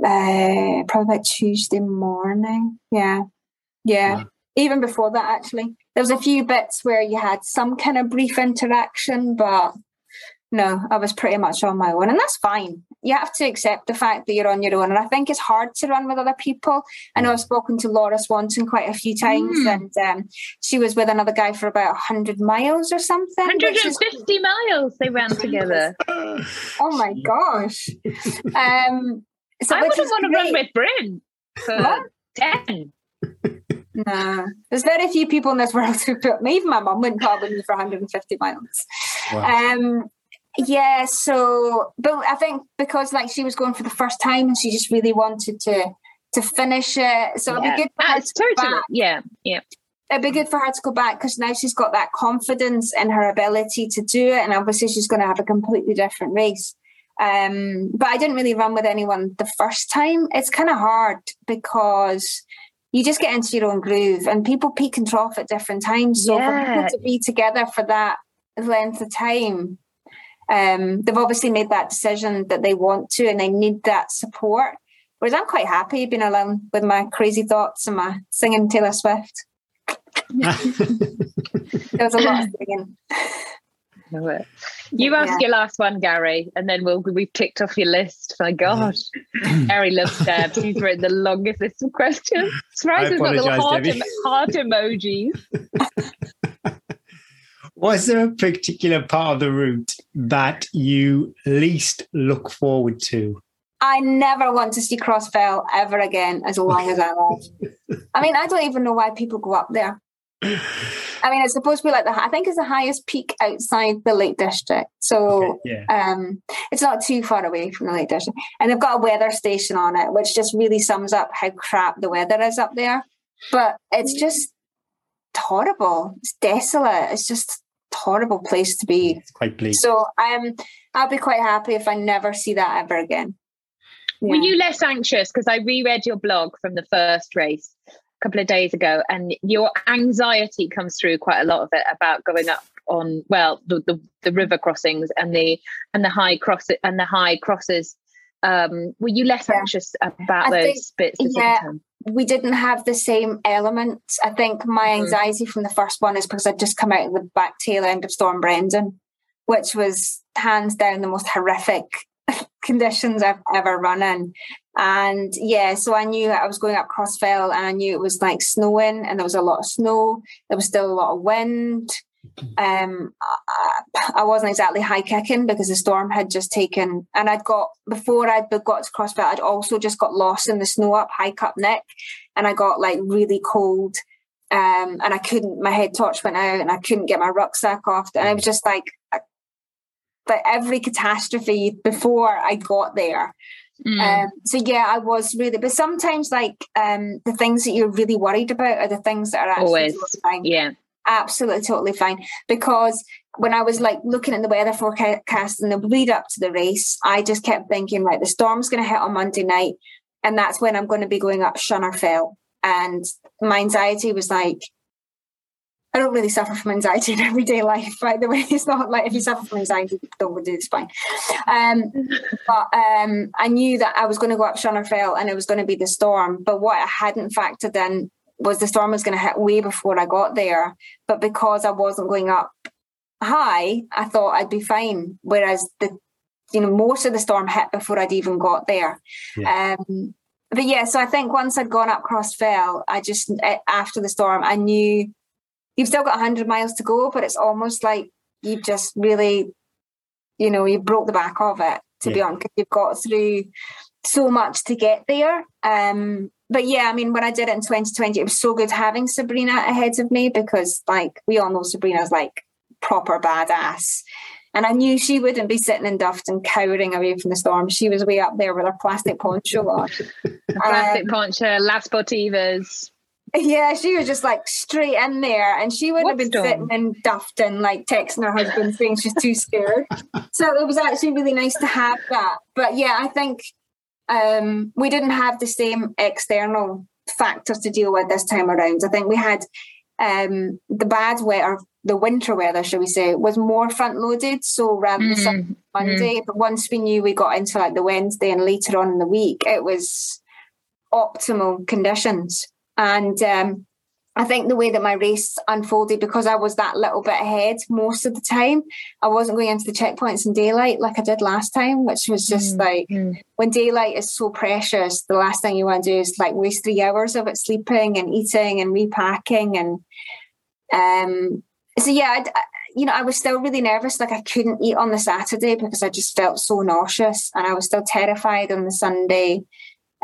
uh, probably about Tuesday morning. Yeah. Yeah. Even before that, actually, there was a few bits where you had some kind of brief interaction, but no, I was pretty much on my own, and that's fine. You have to accept the fact that you're on your own, and I think it's hard to run with other people. I know I've spoken to Laura Swanson quite a few times, mm. and um, she was with another guy for about hundred miles or something. Hundred and fifty miles they ran together. oh my gosh! Um, so I wouldn't want to run with Bryn for ten. No, there's very few people in this world who put me. Even my mum wouldn't put with me for 150 miles. Wow. Um, yeah. So, but I think because like she was going for the first time and she just really wanted to to finish it, so yeah. it'd be good. For her it's totally. Yeah. Yeah. It'd be good for her to go back because now she's got that confidence in her ability to do it, and obviously she's going to have a completely different race. Um, but I didn't really run with anyone the first time. It's kind of hard because you just get into your own groove and people peak and trough at different times. So yeah. for people to be together for that length of time, um, they've obviously made that decision that they want to and they need that support. Whereas I'm quite happy being alone with my crazy thoughts and my singing Taylor Swift. there was a lot of singing. You ask yeah. your last one, Gary, and then we'll we've ticked off your list. My gosh, mm. Gary loves Deb. He's written the longest list of questions. Surprised has got little heart, em- heart emojis. Was there a particular part of the route that you least look forward to? I never want to see Crossfell ever again as long as I live. I mean, I don't even know why people go up there. I mean, it's supposed to be like the I think it's the highest peak outside the Lake District, so okay, yeah. um, it's not too far away from the Lake District. And they've got a weather station on it, which just really sums up how crap the weather is up there. But it's just horrible. It's desolate. It's just a horrible place to be. It's quite bleak. So um, I'll be quite happy if I never see that ever again. Yeah. Were you less anxious? Because I reread your blog from the first race couple of days ago, and your anxiety comes through quite a lot of it about going up on well the, the, the river crossings and the and the high cross and the high crosses. Um, were you less anxious about I those think, bits? Yeah, we didn't have the same elements. I think my mm-hmm. anxiety mm. from the first one is because I'd just come out of the back tail end of Storm Brendan, which was hands down the most horrific conditions I've ever run in. And yeah, so I knew I was going up Crossfell and I knew it was like snowing and there was a lot of snow. There was still a lot of wind. Um, I, I wasn't exactly high kicking because the storm had just taken, and I'd got before I'd got to Crossfell, I'd also just got lost in the snow up High Cup Nick, and I got like really cold um, and I couldn't. My head torch went out, and I couldn't get my rucksack off, and I was just like, but every catastrophe before I got there. Mm. Um, so yeah, I was really, but sometimes like um, the things that you're really worried about are the things that are actually always fine. Yeah, absolutely, totally fine. Because when I was like looking at the weather forecast and the lead up to the race, I just kept thinking, right, the storm's going to hit on Monday night, and that's when I'm going to be going up Schönerfeld. And my anxiety was like, I don't really suffer from anxiety in everyday life, by the way. It's not like if you suffer from anxiety, don't go do this fine. Um, but um, I knew that I was going to go up Schönerfeld and it was going to be the storm. But what I hadn't factored in was the storm was going to hit way before I got there. But because I wasn't going up high, I thought I'd be fine. Whereas the you know most of the storm hit before I'd even got there. Yeah. Um, but yeah, so I think once I'd gone up Crossfell, I just after the storm, I knew you've still got 100 miles to go, but it's almost like you've just really, you know, you broke the back of it. To yeah. be honest, you've got through so much to get there. Um, but yeah, I mean, when I did it in 2020, it was so good having Sabrina ahead of me because, like, we all know Sabrina's like proper badass. And I knew she wouldn't be sitting in Dufton cowering away from the storm. She was way up there with her plastic poncho on. plastic um, poncho, La Sportivas. Yeah, she was just like straight in there, and she would have been storm? sitting in Dufton, like texting her husband saying she's too scared. so it was actually really nice to have that. But yeah, I think um, we didn't have the same external factors to deal with this time around. I think we had um, the bad weather the winter weather, shall we say, was more front loaded. So rather than mm-hmm. Monday, mm-hmm. but once we knew we got into like the Wednesday and later on in the week, it was optimal conditions. And um, I think the way that my race unfolded, because I was that little bit ahead most of the time, I wasn't going into the checkpoints in daylight like I did last time, which was just mm-hmm. like when daylight is so precious, the last thing you want to do is like waste three hours of it sleeping and eating and repacking and um so yeah, I, you know, I was still really nervous. Like I couldn't eat on the Saturday because I just felt so nauseous, and I was still terrified on the Sunday.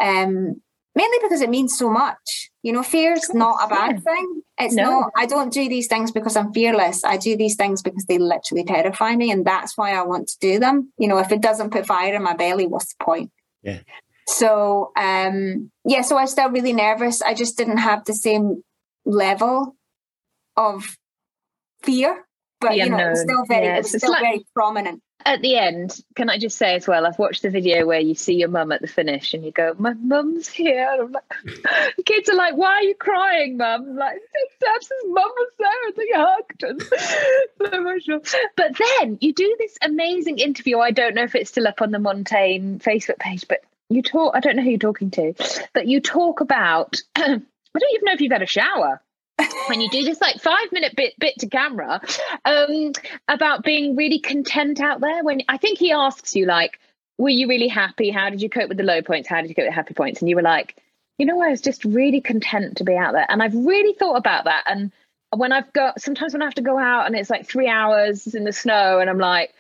Um, mainly because it means so much. You know, fear's not a bad yeah. thing. It's no. not. I don't do these things because I'm fearless. I do these things because they literally terrify me, and that's why I want to do them. You know, if it doesn't put fire in my belly, what's the point? Yeah. So, um, yeah. So I was still really nervous. I just didn't have the same level of fear, but you know, it's still very, yes. it's still like, very prominent. At the end, can I just say as well? I've watched the video where you see your mum at the finish, and you go, "My mum's here." And I'm like, the kids are like, "Why are you crying, mum?" Like, Steph's mum was there, and they hugged, and so emotional. But then you do this amazing interview. I don't know if it's still up on the Montane Facebook page, but you talk. I don't know who you're talking to, but you talk about. I don't even know if you've had a shower when you do this like five minute bit bit to camera um, about being really content out there when i think he asks you like were you really happy? How did you cope with the low points? How did you cope with the happy points? And you were like you know i was just really content to be out there. And i've really thought about that. And when i've got sometimes when i have to go out and it's like three hours in the snow and i'm like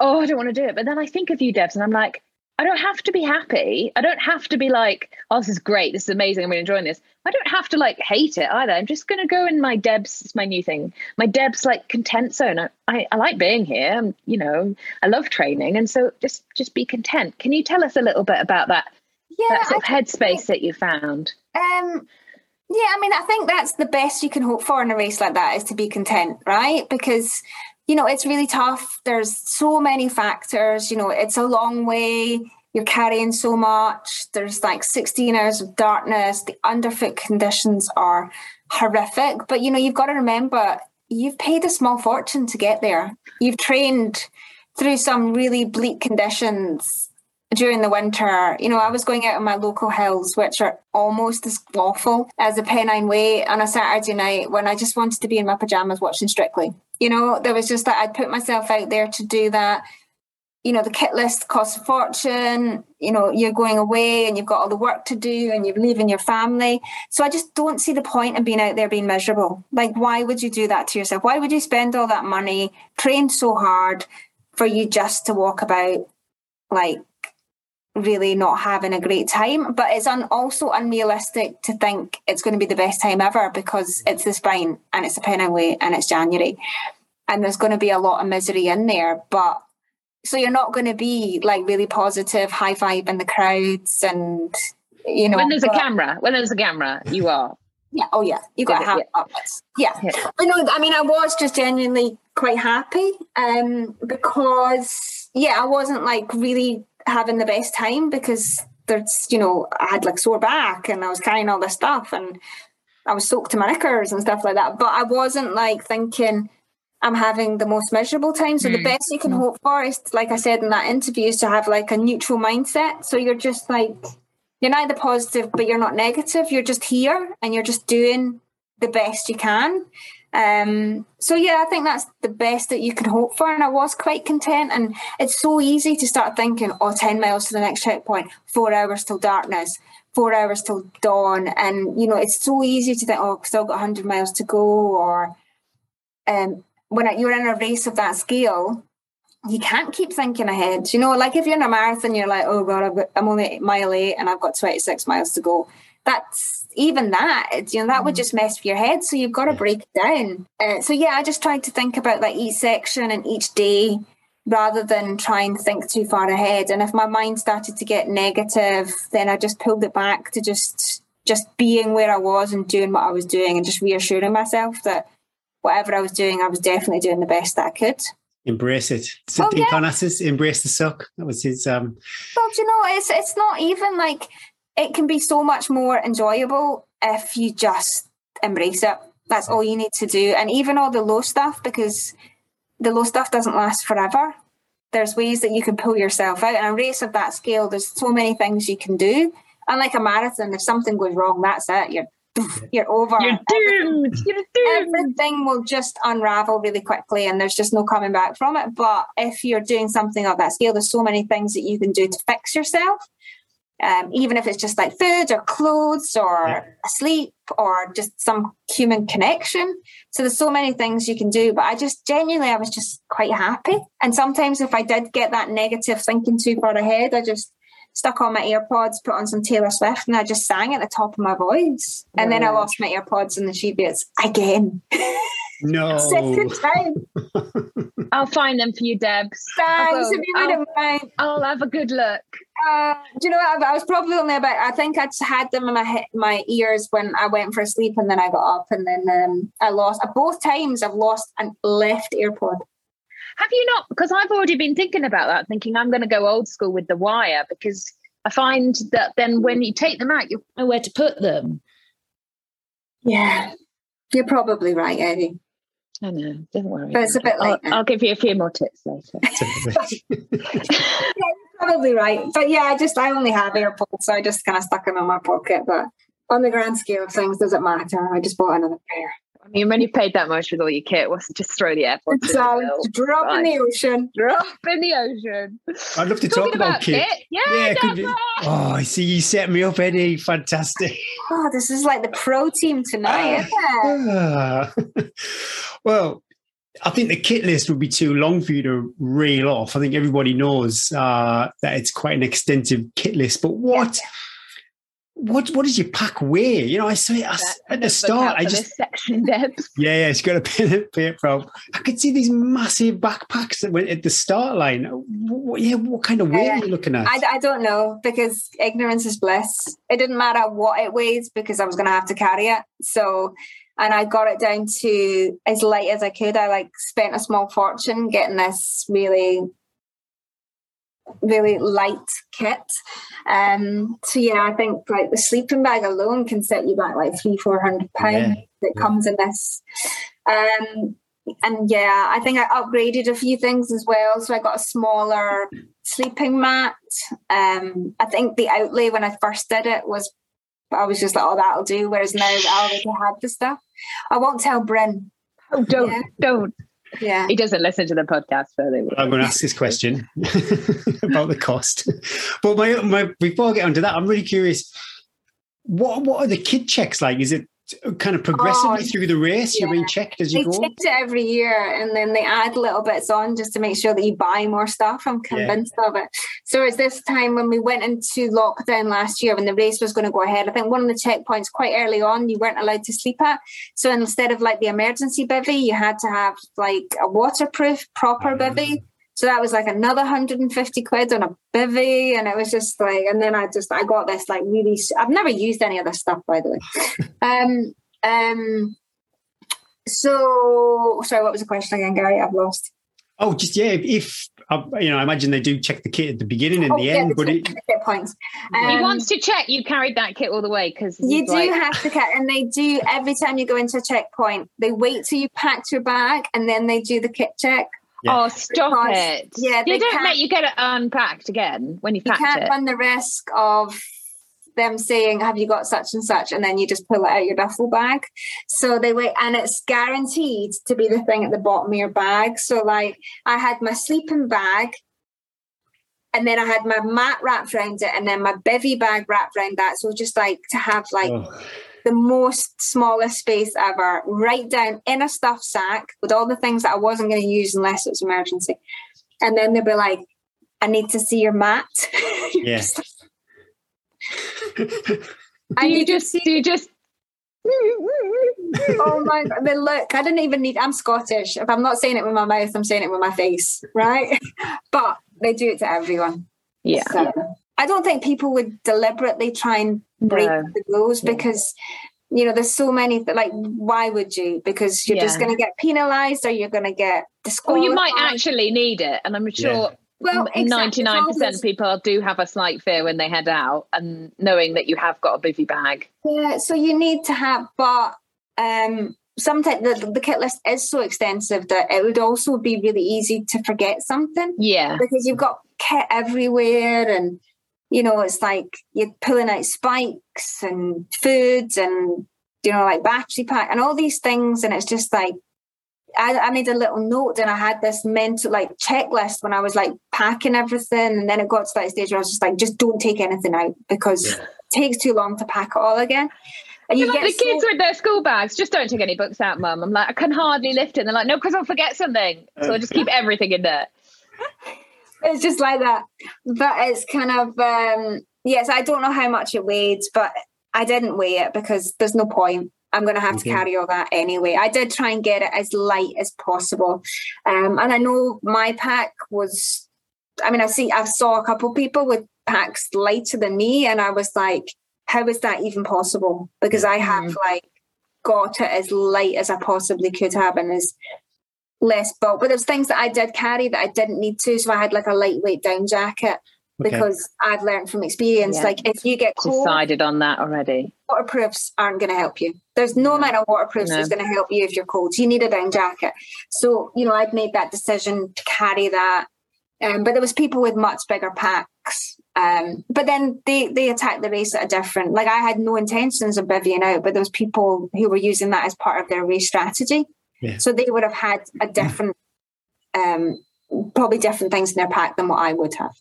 oh i don't want to do it. But then i think of you debs and i'm like I don't have to be happy. I don't have to be like, oh, this is great. This is amazing. I'm really enjoying this. I don't have to like hate it either. I'm just going to go in my Deb's, it's my new thing, my Deb's like content zone. I, I, I like being here. I'm, you know, I love training. And so just, just be content. Can you tell us a little bit about that, yeah, that sort of headspace that you found? Um, yeah, I mean, I think that's the best you can hope for in a race like that is to be content, right? Because you know, it's really tough. There's so many factors. You know, it's a long way. You're carrying so much. There's like 16 hours of darkness. The underfoot conditions are horrific. But, you know, you've got to remember you've paid a small fortune to get there. You've trained through some really bleak conditions during the winter. You know, I was going out on my local hills, which are almost as awful as the Pennine Way on a Saturday night when I just wanted to be in my pajamas watching Strictly. You know, there was just that I'd put myself out there to do that. You know, the kit list costs a fortune. You know, you're going away and you've got all the work to do and you're leaving your family. So I just don't see the point in being out there being miserable. Like, why would you do that to yourself? Why would you spend all that money, train so hard for you just to walk about like really not having a great time. But it's un- also unrealistic to think it's going to be the best time ever because it's the spine and it's a Pennine and it's January. And there's going to be a lot of misery in there. But so you're not going to be like really positive, high five in the crowds and, you know. When there's but, a camera, when there's a camera, you are. Yeah. Oh, yeah. You got to have yeah. yeah. yeah. I know. I mean, I was just genuinely quite happy um, because, yeah, I wasn't like really having the best time because there's, you know, I had like sore back and I was carrying all this stuff and I was soaked to my knickers and stuff like that. But I wasn't like thinking I'm having the most miserable time. So mm. the best you can hope for is, like I said in that interview, is to have like a neutral mindset. So you're just like, you're neither positive, but you're not negative. You're just here and you're just doing the best you can. Um, so yeah, I think that's the best that you can hope for. And I was quite content. And it's so easy to start thinking, oh, 10 miles to the next checkpoint, four hours till darkness, four hours till dawn. And, you know, it's so easy to think, oh, I've still got 100 miles to go. Or um, when you're in a race of that scale, you can't keep thinking ahead. You know, like if you're in a marathon, you're like, oh God, got, I'm only mile eight and I've got 26 miles to go. That's even that, you know, that would mm. just mess with your head. So you've got to break it down. Uh, so yeah, I just tried to think about like each section and each day rather than try and think too far ahead. And if my mind started to get negative, then I just pulled it back to just just being where I was and doing what I was doing and just reassuring myself that whatever I was doing, I was definitely doing the best that I could. Embrace it. So oh, yeah. embrace the suck. That was his um Well, you know, it's it's not even like it can be so much more enjoyable if you just embrace it. That's all you need to do. And even all the low stuff, because the low stuff doesn't last forever. There's ways that you can pull yourself out. And a race of that scale, there's so many things you can do. Unlike a marathon, if something goes wrong, that's it. You're you're over. You're doomed. You're doomed. Everything will just unravel really quickly and there's just no coming back from it. But if you're doing something of that scale, there's so many things that you can do to fix yourself um, even if it's just like food or clothes or yeah. sleep or just some human connection. So there's so many things you can do. But I just genuinely, I was just quite happy. And sometimes if I did get that negative thinking too far ahead, I just stuck on my AirPods, put on some Taylor Swift, and I just sang at the top of my voice. And then I lost my AirPods in the beats again. No. Second time. I'll find them for you, Deb. Thanks. If you wouldn't mind. I'll have a good look. Uh, do you know what? I was probably only about, I think I had them in my my ears when I went for a sleep and then I got up and then um, I lost. Both times I've lost and left AirPod. Have you not? Because I've already been thinking about that, thinking I'm going to go old school with the wire because I find that then when you take them out, you know where to put them. Yeah, you're probably right, Eddie. I know, don't worry. But it's a bit late. I'll, I'll, give you a few more tips later. yeah, probably right. But yeah, I just I only have AirPods, so I just kind of stuck them in my pocket. But on the grand scale of things, doesn't matter. I just bought another pair. I mean, when you paid that much with all your kit, what's just throw the AirPods? So drop in the ocean. Drop in the ocean. I'd love to talk about, about kit. kit. Yeah, yeah Oh, I see you set me up, Eddie. Fantastic. Oh, this is like the pro team tonight, uh, well, I think the kit list would be too long for you to reel off. I think everybody knows uh, that it's quite an extensive kit list. But what, yeah. What, what does your pack weigh? You know, I say I, at the start, I just section depth. Yeah, yeah, it's got a pin it paper. I could see these massive backpacks that went at the start line. What, yeah, what kind of weight uh, are you looking at? I, I don't know because ignorance is bliss. It didn't matter what it weighs because I was going to have to carry it. So and I got it down to as light as I could. I like spent a small fortune getting this really, really light kit. Um, so yeah, I think like the sleeping bag alone can set you back like three, four hundred pounds yeah. that comes in this. Um, and yeah, I think I upgraded a few things as well. So I got a smaller sleeping mat. Um, I think the outlay when I first did it was I was just like, oh, that'll do. Whereas now I already had the stuff. I won't tell Bryn. Oh, don't, yeah. don't. Yeah. He doesn't listen to the podcast, so I'm going to ask this question about the cost. But my, my before I get onto that, I'm really curious. What what are the kid checks like? Is it kind of oh, progressively Oh, through the race? You're being checked as They you go. change it every year and then they add little bits on just to make sure that you buy more stuff. I'm Yeah. convinced of it. So it's this time when we went into lockdown last year when the race was going to go ahead. I think one of the checkpoints quite early on you weren't allowed to sleep at. So instead of like the emergency bivy, you had to have like a waterproof proper ah. bivy. So that was like another 150 quid on a bivy. And it was just like, and then I just, I got this like really, I've never used any of this stuff, by the way. um, um, so, sorry, what was the question again, Gary? I've lost. Oh, just yeah. If uh, you know, I imagine they do check the kit at the beginning and Oh, the yeah, end, the but it, hit points. he Um, wants to check you carried that kit all the way because You do like, have to cut, and they do every time you go into a checkpoint. They wait till you packed your bag, and then they do the kit check. Yeah. Oh, stop Because, it! yeah, they they don't can't- let you get it unpacked again when you've You can't it. run the risk of them saying, "Have you got such and such?" and then you just pull it out your duffel bag. So they wait, and it's guaranteed to be the thing at the bottom of your bag. So, like, I had my sleeping bag. And then I had my mat wrapped around it, and then my bivy bag wrapped around that. So just like to have like oh, the most smallest space ever, right down in a stuff sack with all the things that I wasn't going to use unless it was emergency. And then they'll be like, I need to see your mat. yeah. I do you just see. do you just Oh my god! They look. I didn't even need. I'm Scottish. If I'm not saying it with my mouth, I'm saying it with my face, right? but they do it to everyone. yeah So I don't think people would deliberately try and break No. the rules because you know there's so many that like why would you? Because you're just going to get penalized or you're going to get or you might actually need it and i'm sure well exactly. 99% of people do have a slight fear when they head out and knowing that you have got a bivy bag. Yeah so you need to have but um sometimes the, the kit list is so extensive that it would also be really easy to forget something. Yeah. Because you've got kit everywhere and you know it's like you're pulling out spikes and foods and you know like battery pack and all these things. And it's just like I, I made a little note and I had this mental like checklist when I was like packing everything. And then it got to that stage where I was just like just don't take anything out because Yeah. it takes too long to pack it all again. And you You're like get the kids so- with their school bags just don't take any books out mum. I'm like i can hardly lift it. And they're like no because i'll forget something. So i just keep everything in there it's just like that. But it's kind of um yes i don't know how much it weighed but i didn't weigh it because there's no point. I'm going to have Okay. to carry all that anyway. I did try and get it as light as possible. Um and i know my pack was i mean i see i saw a couple people with packs lighter than me and i was like how is that even possible? Because i have like got it as light as i possibly could have and as less bulk. But there's things that I did carry that I didn't need to. So I had like a lightweight down jacket Okay. because I've learned from experience. Yeah. Like if you get cold, decided on that already waterproofs aren't going to help you. There's no amount of waterproofs No. that's going to help you if you're cold. You need a down jacket. So you know, I'd made that decision to carry that. Um, but there was people with much bigger packs. Um, but then they they attacked the race at a different. Like I had no intentions of bivvying out, but there was people who were using that as part of their race strategy. Yeah. So they would have had a different, um, probably different things in their pack than what I would have.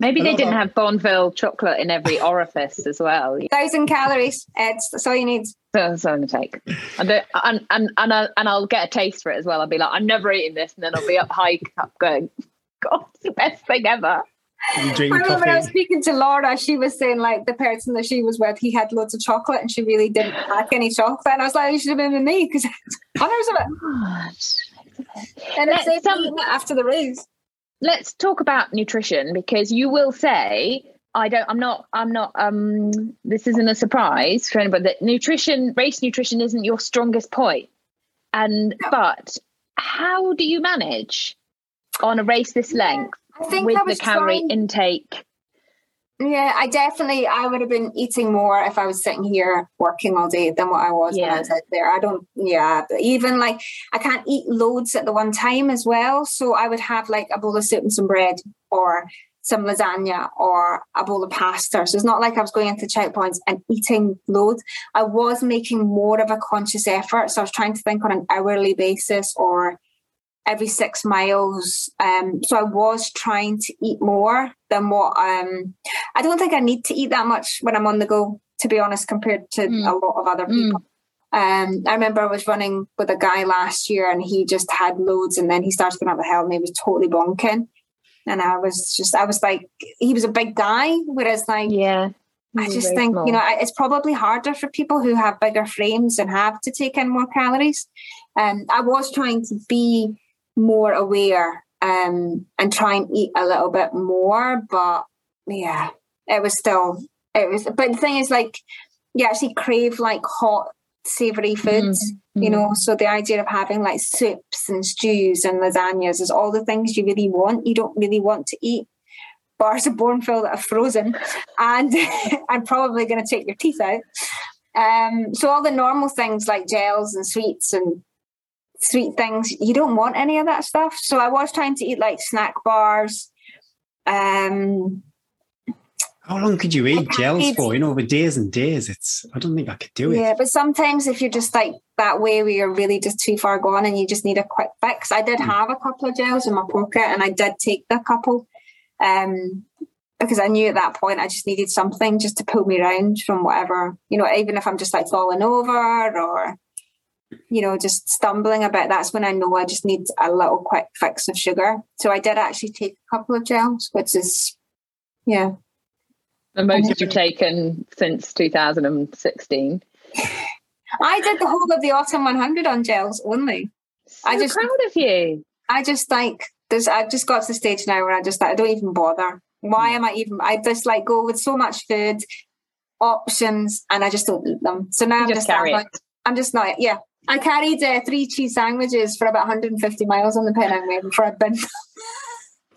maybe they didn't that. have Bournville chocolate in every orifice as well Thousand calories. It's that's all you need. so that's I'm gonna take. And and and and, I, and I'll get a taste for it as well. I'll be like, I'm never eating this, and then I'll be up high up going, God, it's the best thing ever. You I drink remember when I was speaking to Laura, she was saying like the person that she was with, he had loads of chocolate and she really didn't like any chocolate. And I was like, you should have been with me because hundreds of it. And Let's, it's um, after the race. Let's talk about nutrition because you will say. I don't. I'm not. I'm not. Um. This isn't a surprise for anybody. That nutrition, race nutrition, isn't your strongest point. And No. but how do you manage on a race this length I think with the was calorie trying- intake? Yeah, I definitely I would have been eating more if I was sitting here working all day than what I was when I was out there. I don't yeah, but even like I can't eat loads at the one time as well. So I would have like a bowl of soup and some bread or some lasagna or a bowl of pasta. So it's not like I was going into checkpoints and eating loads. I was making more of a conscious effort. So I was trying to think on an hourly basis or every six miles. Um, so I was trying to eat more than what um I don't think I need to eat that much when I'm on the go, to be honest, compared to Mm. a lot of other Mm. people. Um, I remember I was running with a guy last year and he just had loads and then he started going up the hill and he was totally bonking. And I was just, I was like, he was a big guy, whereas like, yeah, I just think, small. you know, it's probably harder for people who have bigger frames and have to take in more calories. Um, I was trying to be more aware um, and try and eat a little bit more, but yeah, it was still, it was, but the thing is, like, you actually crave like hot, savory foods, mm-hmm. you know, so the idea of having like soups and stews and lasagnas is all the things you really want. You don't really want to eat bars of Bournville that are frozen and I'm probably going to take your teeth out. Um, so all the normal things like gels and sweets and sweet things, you don't want any of that stuff. So I was trying to eat like snack bars. Um, how long could you eat gels for? You know, over days and days. It's I don't think I could do it. Yeah, but sometimes if you're just like that way where you're really just too far gone and you just need a quick fix. I did mm. have a couple of gels in my pocket and I did take the couple um, because I knew at that point I just needed something just to pull me around from whatever, you know, even if I'm just like falling over or, you know, just stumbling a bit, that's when I know I just need a little quick fix of sugar. So I did actually take a couple of gels, which is, yeah. The most you've taken since 2016. I did the whole of the autumn 100 on gels only. So I just proud of you. I just like there's I've just got to the stage now where I just I don't even bother. Why mm. am I even? I just like go with so much food options and I just don't eat them. So now you I'm just, just I'm, like, I'm just not. Yeah, I carried uh, three cheese sandwiches for about 150 miles on the Pennine Way before I'd been.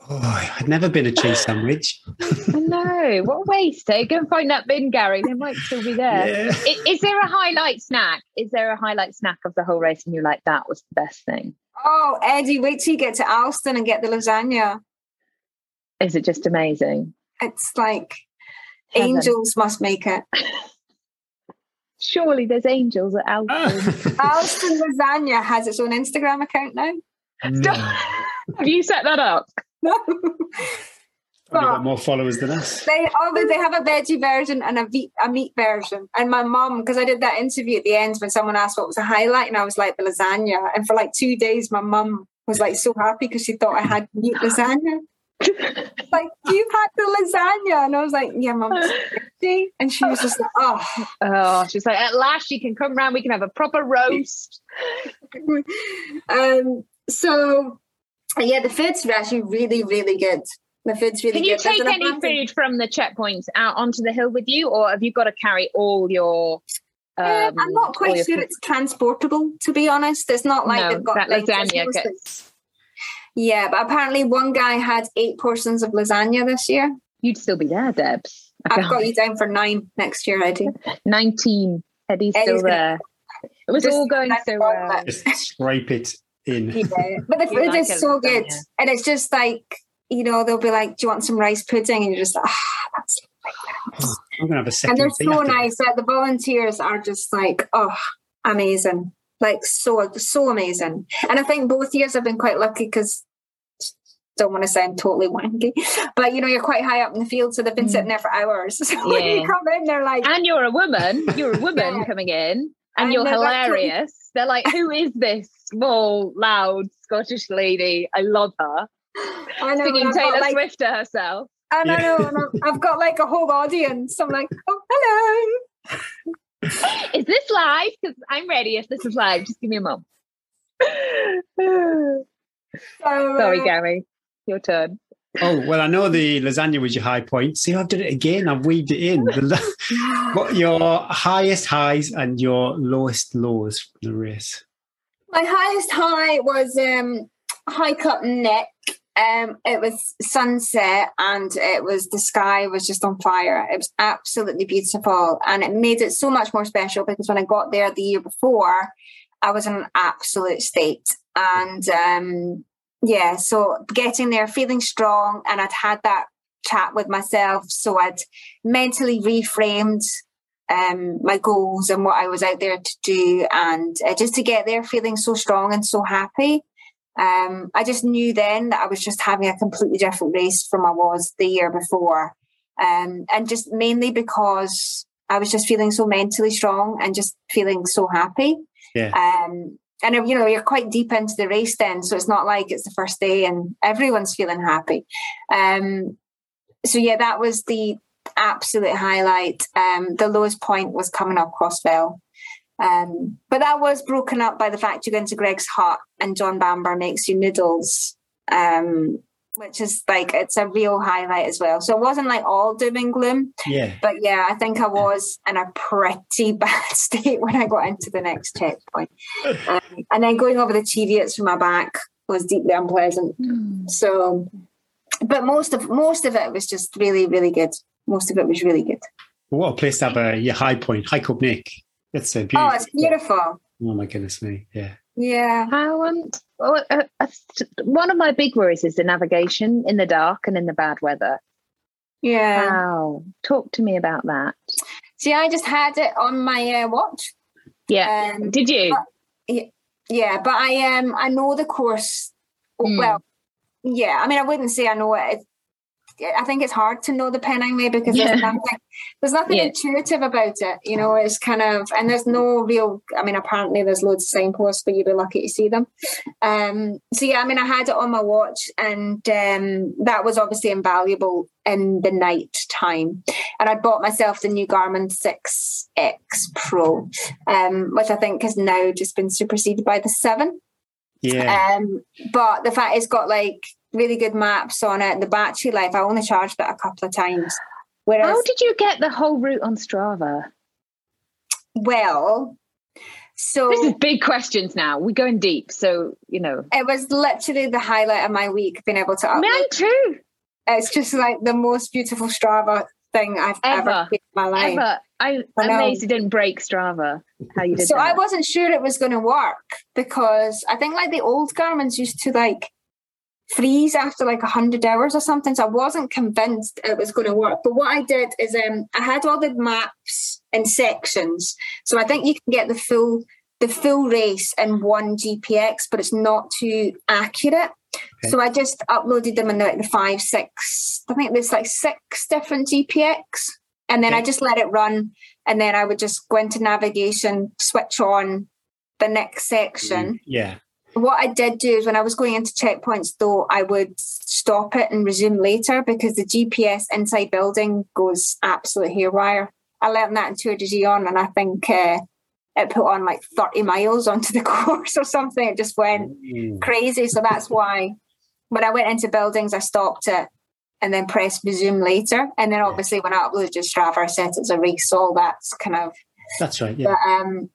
Oh, I'd never been a cheese sandwich. no, what a waste. Eh? Go and find that bin, Gary. They might still be there. Yeah. Is, is, there a highlight snack? Is there a highlight snack of the whole race and you're like, that was the best thing? Oh, Eddie, wait till you get to Alston and get the lasagna. Is it just amazing? It's like Heaven. angels must make it. Surely there's angels at Alston. Alston ah. Lasagna has its own Instagram account now. No. Have you set that up? No. Probably got more followers than us. They oh, they have a veggie version and a, ve- a meat version. And my mom, because I did that interview at the end when someone asked what was a highlight, and I was like the lasagna. And for like two days, my mum was like so happy because she thought I had meat lasagna. Like you've had the lasagna, and I was like, yeah, mum. And she was just like, oh, oh. She's like, at last you can come round. We can have a proper roast. um. So yeah, the food's actually really, really good. The food's really good. Can you good. take any food from the checkpoints out onto the hill with you, or have you got to carry all your? Um, uh, I'm not quite sure food? it's transportable. To be honest, it's not like no, they've got that like, lasagna gets. Yeah, but apparently one guy had eight portions of lasagna this year. You'd still be there, Debs. I've got you down for nine next year, Eddie. Nineteen. Eddie's, Eddie's still there. It was all going so well. Just scrape it in. Yeah. But the food like is so good. And it's just like you know, they'll be like, "Do you want some rice pudding?" And you're just like, "Ah, that's." Oh, I'm gonna have a second. And they're so nice. Like, the volunteers are just like, oh, amazing! Like so, so amazing. And I think both years I've been quite lucky because don't want to sound totally wanky, but you know, you're quite high up in the field, so they've been mm. sitting there for hours. So yeah. when you come in, they're like, and you're a woman, you're a woman yeah. coming in, and, and you're hilarious. They're like, who is this small, loud Scottish lady? I love her. I know, singing Taylor like, Swift to herself. And yeah. I know, I've got like a whole audience. I'm like, oh, hello. is this live? Because I'm ready if this is live. Just give me a moment. so, Sorry, uh, Gary. Your turn. Oh, well, I know the lasagna was your high point. See, I've done it again. I've weaved it in. what your highest highs and your lowest lows from the race? My highest high was um, High Cup Nick um, it was sunset and it was the sky was just on fire. It was absolutely beautiful and it made it so much more special because when I got there the year before, I was in an absolute state. And um, yeah, so getting there, feeling strong, and I'd had that chat with myself. So I'd mentally reframed um, my goals and what I was out there to do, and uh, just to get there feeling so strong and so happy. Um, I just knew then that I was just having a completely different race from I was the year before. Um, and just mainly because I was just feeling so mentally strong and just feeling so happy. Yeah. Um, and you know you're quite deep into the race then, so it's not like it's the first day and everyone's feeling happy. Um, so yeah, that was the absolute highlight. Um, the lowest point was coming up Crossfell. Um, but that was broken up by the fact you go into Greg's hut and John Bamber makes you noodles, um, which is like it's a real highlight as well. So it wasn't like all doom and gloom. Yeah. But yeah, I think I was in a pretty bad state when I got into the next checkpoint. Um, and then going over the Cheviots from my back was deeply unpleasant. Mm. So, but most of most of it was just really, really good. Most of it was really good. What a place to have a your high point, High Cup Nick. It's a beautiful. Oh, it's beautiful. Oh my goodness me. Yeah. Yeah. How um, well, uh, uh, one of my big worries is the navigation in the dark and in the bad weather. Yeah. Wow, talk to me about that. See, I just had it on my uh, watch. Yeah, Um, did you? yeah, but I um I know the course Hmm. well. Yeah, I mean, I wouldn't say I know it. I think it's hard to know the Pennine Way because Yeah. there's nothing, there's nothing Yeah. intuitive about it. You know, it's kind of, and there's no real. I mean, apparently there's loads of signposts, but you'd be lucky to see them. Um, so yeah, I mean, I had it on my watch, and um, that was obviously invaluable in the night time. And I bought myself the new Garmin Six X Pro, um, which I think has now just been superseded by the Seven. Yeah. Um, but the fact it's got like really good maps on it, the battery life, I only charged it a couple of times. Whereas, How did you get the whole route on Strava? well, so This is big questions now. We're going deep, so you know. it was literally the highlight of my week being able to upload. Mine too. It's just like the most beautiful Strava thing I've ever, Ever. seen in my life. Ever. I I'm amazed you didn't break Strava. How you did So that. I wasn't sure it was going to work because I think like the old Garmin's used to like freeze after like 100 hours or something. So I wasn't convinced it was going to work. But what I did is um, I had all the maps in sections. So I think you can get the full the full race in one GPX, but it's not too accurate. Okay. So I just uploaded them in like the five, six, I think there's like six different GPX. And then I just let it run. And then I would just go into navigation, switch on the next section. Yeah. What I did do is when I was going into checkpoints, though, I would stop it and resume later because the GPS inside building goes absolute haywire. I learned that in Tor des Géants, and I think uh, it put on like 30 miles onto the course or something. It just went Mm. crazy. So that's why when I went into buildings, I stopped it and then pressed resume later. And then obviously when I uploaded to Strava, I set it as a race. So that's kind of, That's right. Yeah. but um,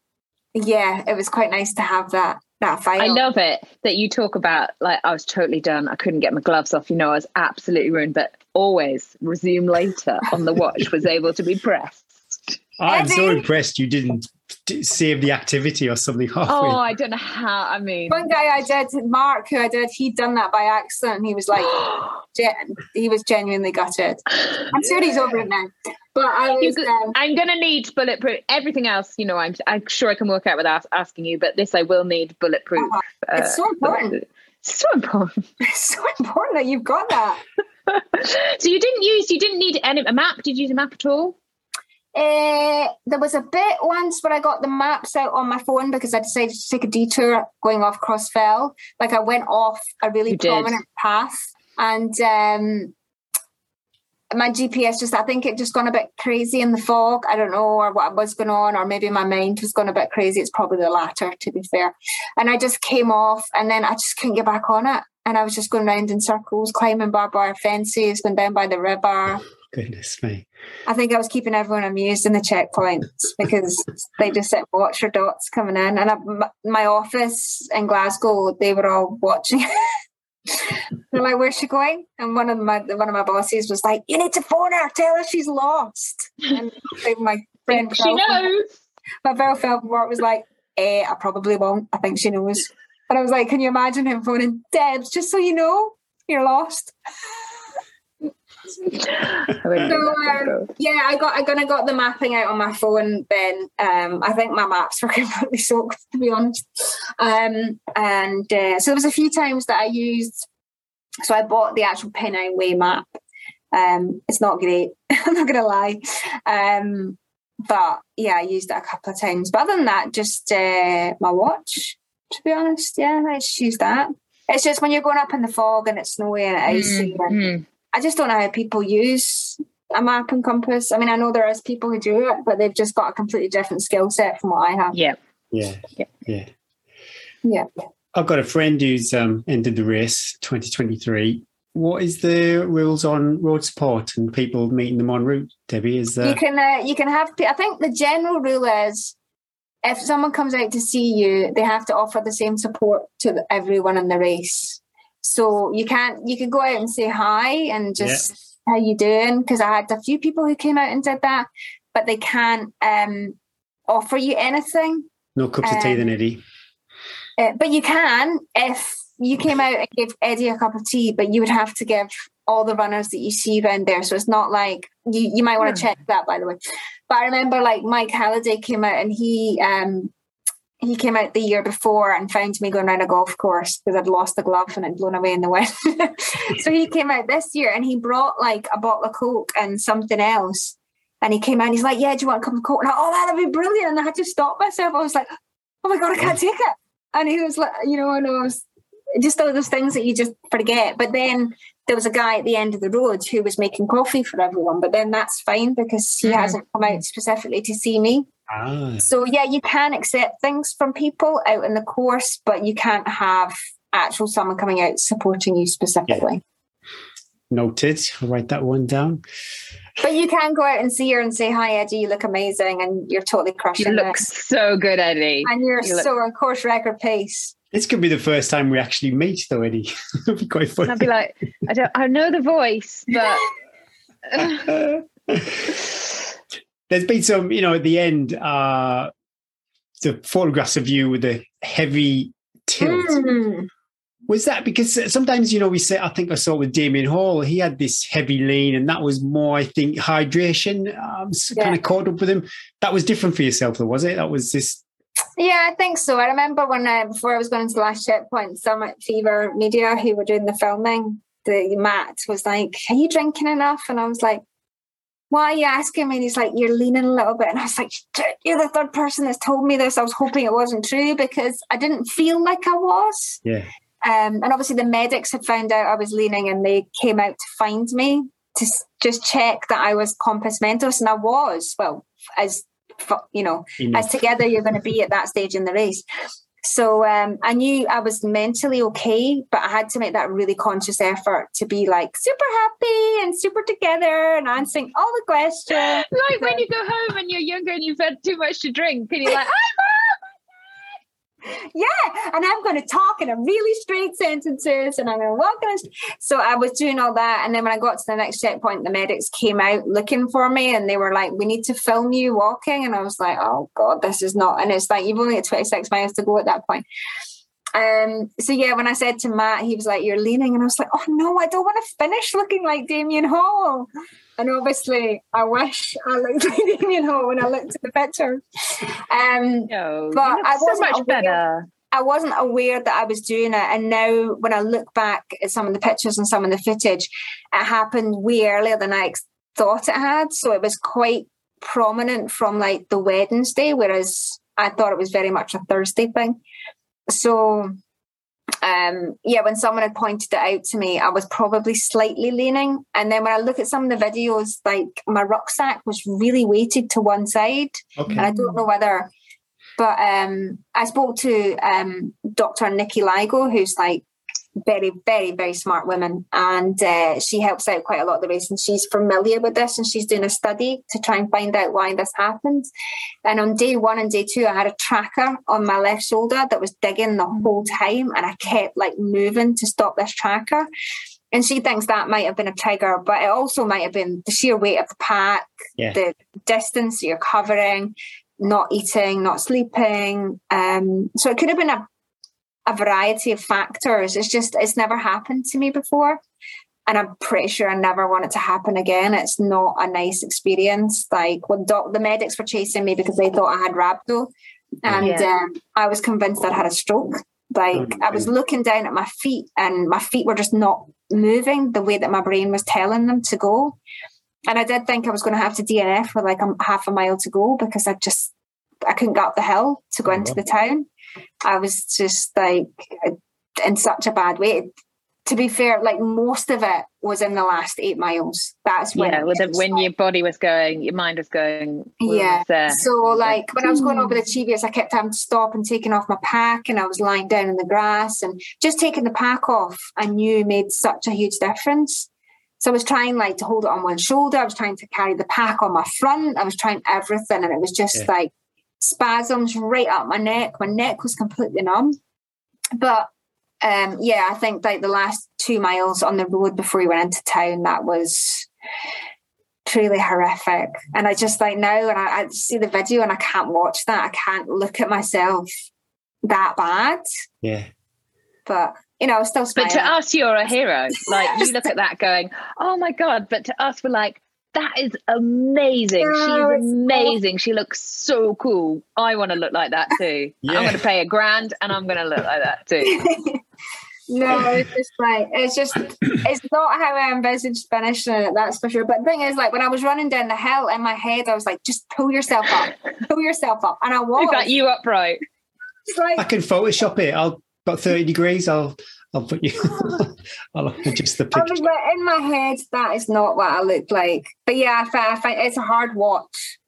yeah, it was quite nice to have that that file. I love it that you talk about like I was totally done. I couldn't get my gloves off. You know, I was absolutely ruined. But always resume later on the watch was able to be pressed. I'm so impressed you didn't d- save the activity or something halfway. Oh, I don't know how. I mean, One guy I did, Mark, who I did, he'd done that by accident. and He was like, gen- he was genuinely gutted. I'm sure he's over it now. But I You was, could- um, I'm gonna need bulletproof. Everything else, you know, I'm I'm sure I can work out without asking you. But this, I will need bulletproof. Uh-huh. It's so important. It's so important. it's so important that you've got that. so you didn't use, you didn't need any a map. Did you use a map at all? Uh, there was a bit once where I got the maps out on my phone because I decided to take a detour going off Crossfell. Like I went off a really You did. prominent path, and um, my GPS just I think it just gone a bit crazy in the fog. I don't know or what was going on, or maybe my mind was going a bit crazy. It's probably the latter, to be fair. And I just came off, and then I just couldn't get back on it. And I was just going round in circles, climbing barbed wire fences, going down by the river. Goodness me. I think I was keeping everyone amused in the checkpoints because they just sit and watch their dots coming in. And I, m- my office in Glasgow, they were all watching. They're like, "Where's she going?" And one of my one of my bosses was like, "You need to phone her. Tell her she's lost." And my friend, She Phil knows. my very fellow from work was like, "Eh, I probably won't. I think she knows." And I was like, "Can you imagine him phoning Debs? Just so you know, you're lost." I wouldn't do So, um, yeah, I got I gonna got the mapping out on my phone. Then um, I think my maps were completely soaked, to be honest. Um, and uh, so there was a few times that I used. So I bought the actual Pennine Way map. Um, it's not great. I'm not gonna lie. Um, but yeah, I used it a couple of times. But other than that, just uh, my watch. To be honest, yeah, I just use that. It's just when you're going up in the fog and it's snowy and icy. Mm, and mm. I just don't know how people use a map and compass. I mean, I know there is people who do it, but they've just got a completely different skill set from what I have. Yeah. Yeah. Yeah. Yeah. Yeah. I've got a friend who's um, entered the race 2023. What is the rules on road support and people meeting them en route? Debbie, is You can uh, you can have. I think the general rule is if someone comes out to see you, they have to offer the same support to everyone in the race. So you can't. You can go out and say hi and just how you doing because I had a few people who came out and did that, but they can't um, offer you anything. No cups of tea then, um, Eddie. Uh, but you can if you came out and gave Eddie a cup of tea, but you would have to give all the runners that you see around there. So it's not like you, you might want to Hmm. check that by the way. But I remember like Mike Halliday came out and he um he came out the year before and found me going around a golf course because I'd lost the glove and it'd blown away in the wind. so he came out this year and he brought like a bottle of Coke and something else. And he came out and he's like, Yeah, do you want a cup of Coke? And I, oh, that'd be brilliant. And I had to stop myself. I was like, Oh my God, I can't take it. And he was like, you know, and I was just all those things that you just forget. But then there was a guy at the end of the road who was making coffee for everyone. But then that's fine because he Mhm. hasn't come out specifically to see me. Ah, So yeah, you can accept things from people out in the course, but you can't have actual someone coming out supporting you specifically. noted. I'll write that one down. But you can go out and see her and say, "Hi, Eddie, you look amazing," and you're totally crushing You it. look so good, Eddie. and you're you look- so on course record pace. This could be the first time we actually meet, though, Eddie. It'll be quite And I'd be like, I don't, I know the voice, but There's been some, you know, at the end, uh, the photographs of you with the heavy tilt. Mm. Was that because sometimes, you know, we say, I think I saw with Damian Hall, he had this heavy lean, and that was more, I think, hydration um, Yeah. kind of caught up with him. That was different for yourself, though, was it? That was this. Yeah, I think so. I remember when uh, before I was going to the last checkpoint, Summit Fever Media, who were doing the filming, the Matt was like, "Are you drinking enough?" And I was like, "Why are you asking me?" And he's like, "You're leaning a little bit." And I was like, "You're the third person that's told me this." I was hoping it wasn't true because I didn't feel like I was. Yeah. Um, and obviously, the medics had found out I was leaning, and they came out to find me to just check that I was compos mentis, and I was. Well, as you know, You know, as together you're going to be at that stage in the race. So um, I knew I was mentally okay, but I had to make that really conscious effort to be like super happy and super together and answering all the questions. like when you go home and you're younger and you've had too much to drink, and you're like, yeah, and I'm going to talk in a really straight sentences and I'm going to walk in. a- So I was doing all that. And then when I got to the next checkpoint, the medics came out looking for me and they were like, we need to film you walking. And I was like, oh God, this is not. And it's like, you've only got 26 miles to go at that point. Um, so yeah, when I said to Matt, he was like, You're leaning, and I was like, Oh no, I don't want to finish looking like Damian Hall. And obviously, I wish I looked like Damian Hall when I looked at the picture. Um, no, But I so wasn't much aware- better. I wasn't aware that I was doing it. And now, when I look back at some of the pictures and some of the footage, it happened way earlier than I ex- thought it had. So it was quite prominent from like the Wednesday, whereas I thought it was very much a Thursday thing. So, um, yeah, when someone had pointed it out to me, I was probably slightly leaning. And then when I look at some of the videos, like my rucksack was really weighted to one side okay. and I don't know whether, but um, I spoke to um, Dr. Nikki Ligo, who's like very, very, very smart woman, and uh, she helps out quite a lot of the race, and she's familiar with this, and she's doing a study to try and find out why this happens. And on day one and day two, I had a tracker on my left shoulder that was digging the whole time, and I kept like moving to stop this tracker. And she thinks that might have been a trigger, but it also might have been the sheer weight of the pack, Yeah. the distance you're covering, not eating, not sleeping. Um, so it could have been a, a variety of factors. It's just, it's never happened to me before. And I'm pretty sure I never want it to happen again. It's not a nice experience. Like when doc- the medics were chasing me because they thought I had rhabdo. And Yeah. um, I was convinced I'd had a stroke. Like I was looking down at my feet and my feet were just not moving the way that my brain was telling them to go. and I did think I was going to have to DNF with like a half a mile to go because I just I couldn't get up the hill to go Oh, into the town. I was just like in such a bad way. To be fair, like most of it was in the last eight miles. That's when yeah, with the, when like- your body was going, your mind was going. Yeah. almost there. So like when I was going over the Cheviots, I kept having to stop and taking off my pack and I was lying down in the grass and just taking the pack off I knew made such a huge difference. So I was trying like to hold it on one shoulder, I was trying to carry the pack on my front, I was trying everything and it was just Yeah. like spasms right up my neck. My neck was completely numb. But um yeah, I think like the last two miles on the road before we went into town, that was truly horrific. And I just like now and I, I see the video and I can't watch that. I can't look at myself that bad. Yeah. But you know, still But to us, you're a hero. Like you look at that going, oh my God. But to us, we're like, that is amazing. Yeah, She's it's amazing. She looks so cool. I want to look like that too. Yeah. I'm going to pay a grand and I'm going to look like that too. no, it's just like it's just it's not how I envisaged finishing it, that's for sure. But the thing is, like when I was running down the hill in my head, I was like, just pull yourself up, pull yourself up. And I was Is that you upright? It's like I can Photoshop it. I'll about 30 degrees. I'll I'll put you I'll adjust the picture. in my head, that is not what I look like. But yeah, I find, it's a hard watch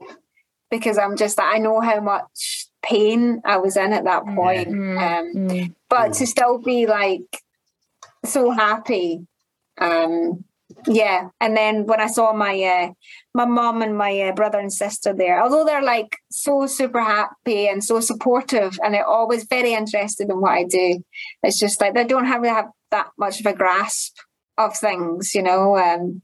because I'm just I know how much pain I was in at that point. Mm, Um, mm. but to still be like so happy, um, yeah. And then when I saw my uh, my mom and my uh, brother and sister there, although they're like so super happy and so supportive, and they're always very interested in what I do, it's just like they don't have really have that much of a grasp of things, you know. Um,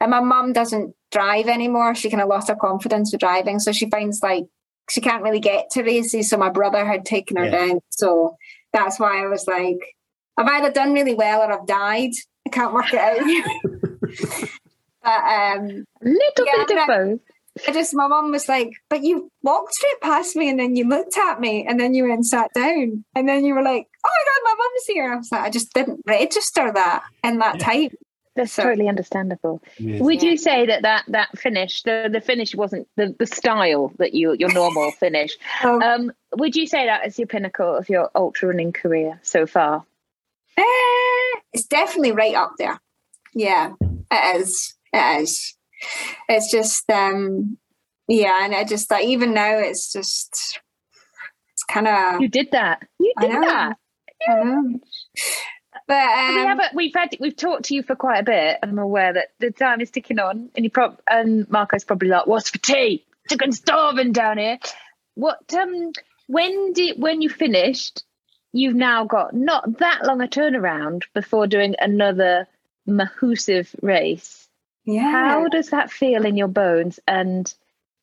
and my mom doesn't drive anymore; she kind of lost her confidence with driving, so she finds like she can't really get to races. So my brother had taken her Yeah. down, so that's why I was like, I've either done really well or I've died. I can't work it out. but um, Little Yeah, bit of I- both. I just, my mum was like, but you walked straight past me and then you looked at me and then you went and sat down and then you were like, oh my God, my mum's here. I was like, I just didn't register that in that Yeah. time. That's So- totally understandable. Yeah. Would Yeah. you say that that that finish, the the finish wasn't the the style that you your normal finish? Um, Um, would you say that is your pinnacle of your ultra running career so far? Eh, it's definitely right up there. Yeah, it is. It is. It's just, um, yeah, and I just like even now, it's just, it's kind of. You did that. You did that. But we um, haven't. We've had. We've talked to you for quite a bit, I'm aware that the time is ticking on. And you prob and Marco's probably like, "What's for tea? Chicken starving down here." What? Um. When did when you finished? You've now got not that long a turnaround before doing another massive race. Yeah. How does that feel in your bones? And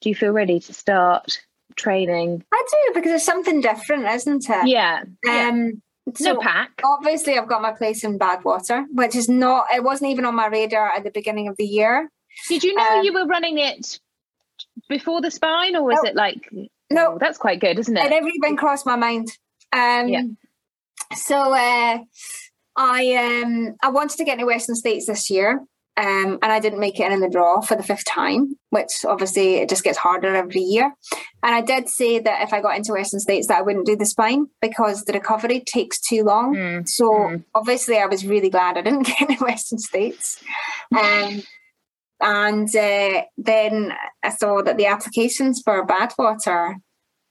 do you feel ready to start training? I do because it's something different, isn't it? Yeah. Um, no so pack. obviously, I've got my place in Badwater, which is not. It wasn't even on my radar at the beginning of the year. Did you know um, you were running it before the spine, or was No. it like? No. Oh, that's quite good, isn't It it? never even crossed my mind. Um, Yeah. So uh, I um, I wanted to get into Western States this year, um, and I didn't make it in the draw for the fifth time, which obviously it just gets harder every year. And I did say that if I got into Western States, that I wouldn't do the spine because the recovery takes too long. Mm, So mm. obviously, I was really glad I didn't get into Western States. Um, and uh, then I saw that the applications for Badwater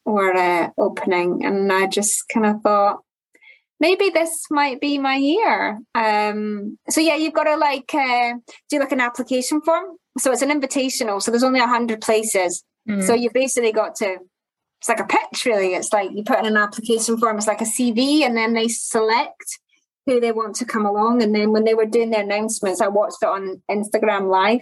were uh, opening, and I just kind of thought maybe this might be my year. Um, so yeah, you've got to like uh, do like an application form. So it's an invitational. So there's only a hundred places. Mm. So you basically got to. It's like a pitch, really. It's like you put in an application form. It's like a CV, and then they select who they want to come along. And then when they were doing their announcements, I watched it on Instagram Live,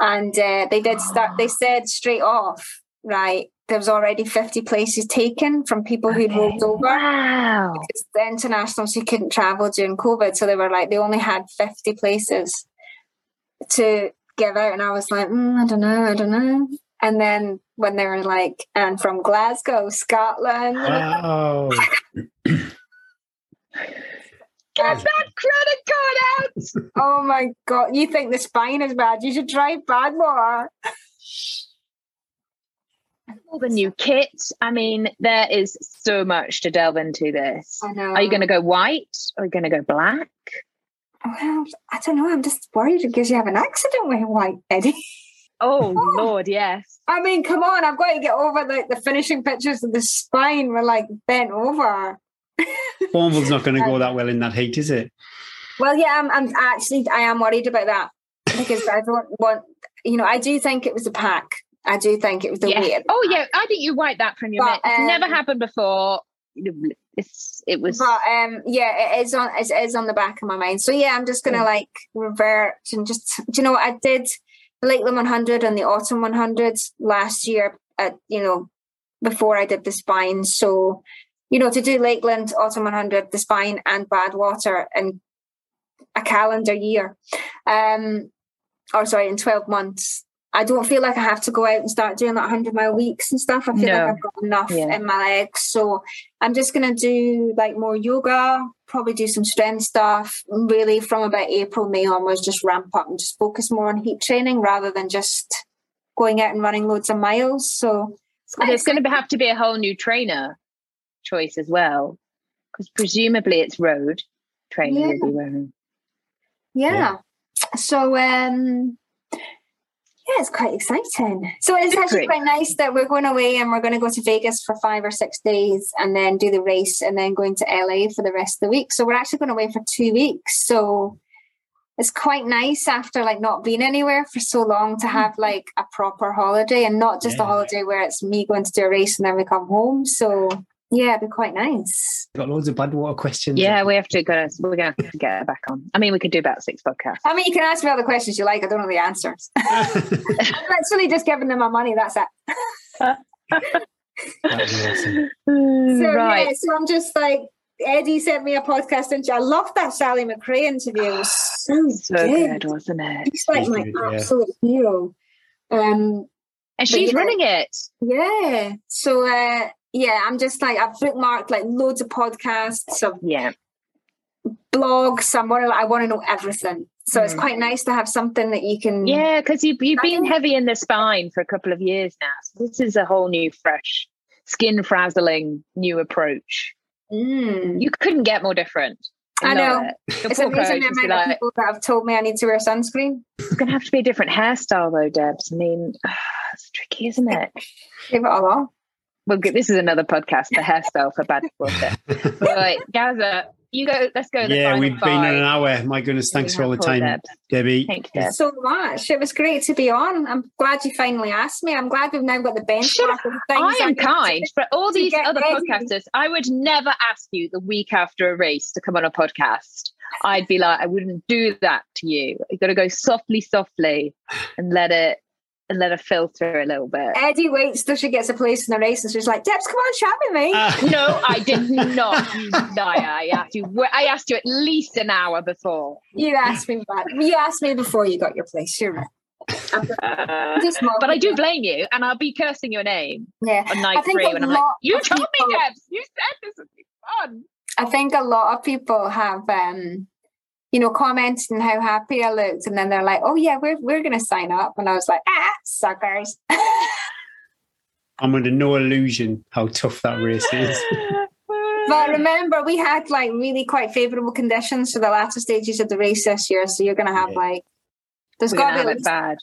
and uh, they did start. They said straight off, right? There was already fifty places taken from people who'd Okay. rolled over. Wow. It's the internationals who couldn't travel during COVID, so they were like they only had fifty places to give out, and I was like, mm, I don't know, I don't know. And then when they were like, and from Glasgow, Scotland, Wow. Get that credit card out. Oh my god! You think the spine is bad? You should try Badwater. All the new kit. I mean, there is so much to delve into this. I know. Are you going to go white? Are you going to go black? Well, I don't know. I'm just worried because you have an accident with white Eddie. Oh, Oh. Lord, yes. I mean, come on! I've got to get over like the finishing pictures of the spine were like bent over. Bournemouth's not going to go um, that well in that heat, is it? Well, yeah, I'm, I'm actually I am worried about that because I don't want you know I do think it was a pack. I do think it was the Yeah. weight. Oh, yeah. I think you wiped that from your But, mind. Never um, happened before. It's, it was. But um, yeah, it is on it is on the back of my mind. So yeah, I'm just gonna like revert and just do you know what I did the Lakeland 100 and the Autumn 100 last year at you know before I did the spine. So you know to do Lakeland Autumn 100, the spine and Badwater in a calendar year, um, or sorry, in 12 months. I don't feel like I have to go out and start doing like 100 mile weeks and stuff. I feel No. like I've got enough Yeah. in my legs. So I'm just going to do like more yoga, probably do some strength stuff. Really, from about April, May onwards, just ramp up and just focus more on heat training rather than just going out and running loads of miles. So it's There's going to have to be a whole new trainer choice as well, because presumably it's road training Yeah. you'll be wearing. yeah. So um yeah, it's quite exciting. So it's actually quite nice that we're going away and we're going to go to Vegas for five or six days and then do the race and then going to LA for the rest of the week. So we're actually going away for two weeks. So it's quite nice after like not being anywhere for so long to have mm-hmm. like a proper holiday and not just a holiday where it's me going to do a race and then we come home. So yeah, it'd be quite nice. Got loads of Badwater questions. Yeah, we have to go. We're going to get her back on. I mean, we could do about six podcasts. I mean, you can ask me all the questions you like. I don't know the answers. I'm literally just giving them my money. That's it. Awesome. So, right. yeah, so I'm just like, Eddie sent me a podcast interview. I loved that Sally McRae interview. It was so, So good. good, wasn't it? He's like She's my good, yeah. absolute hero. Um, And she's yeah. running it. yeah. So, uh, yeah, I'm just like, I've bookmarked like loads of podcasts, of Yeah. blogs. I'm I want to know everything. So it's Mm. quite nice to have something that you can. Yeah, because you've, you've been heavy in the spine for a couple of years now. So this is a whole new, fresh, skin frazzling new approach. Mm. You couldn't get more different. I know. it. It's amazing the amount of like, people that have told me I need to wear sunscreen. it's going to have to be a different hairstyle, though, Debs. I mean, it's tricky, isn't it? Give it all on. Well, good. This is another podcast, the hairstyle for bad water. Right, Gaza, you go. Let's go. Yeah, final we've been in five. an hour. My goodness, thanks for all the time, Debs. Debbie. Thank you, Deb. so much. It was great to be on. I'm glad you finally asked me. I'm glad we've now got the benchmark of the things. I am need kind. For all these other ready. podcasters, I would never ask you the week after a race to come on a podcast. I'd be like, I wouldn't do that to you. You got to go softly, softly, and let it and let it filter a little bit. Eddie waits till she gets a place in the race and she's like, Debs, come on, chat with me. Ah, No, I did not. You. I asked you. I asked you at least an hour before. you asked me that. You asked me before you got your place. You're right. I'm just- I'm just but I do blame you, and I'll be cursing your name you. Yeah. on night I think three a when I'm like, lot "You of told me, Debs. You said this would be fun." I think a lot of people have, um, you know, commenting how happy I looked, and then they're like, "Oh yeah, we're we're gonna sign up," and I was like, "Ah, suckers." I'm under no illusion how tough that race is. But remember, we had like really quite favourable conditions for the latter stages of the race this year. So you're going to have Yeah. like, there's We're got gonna be. it bad.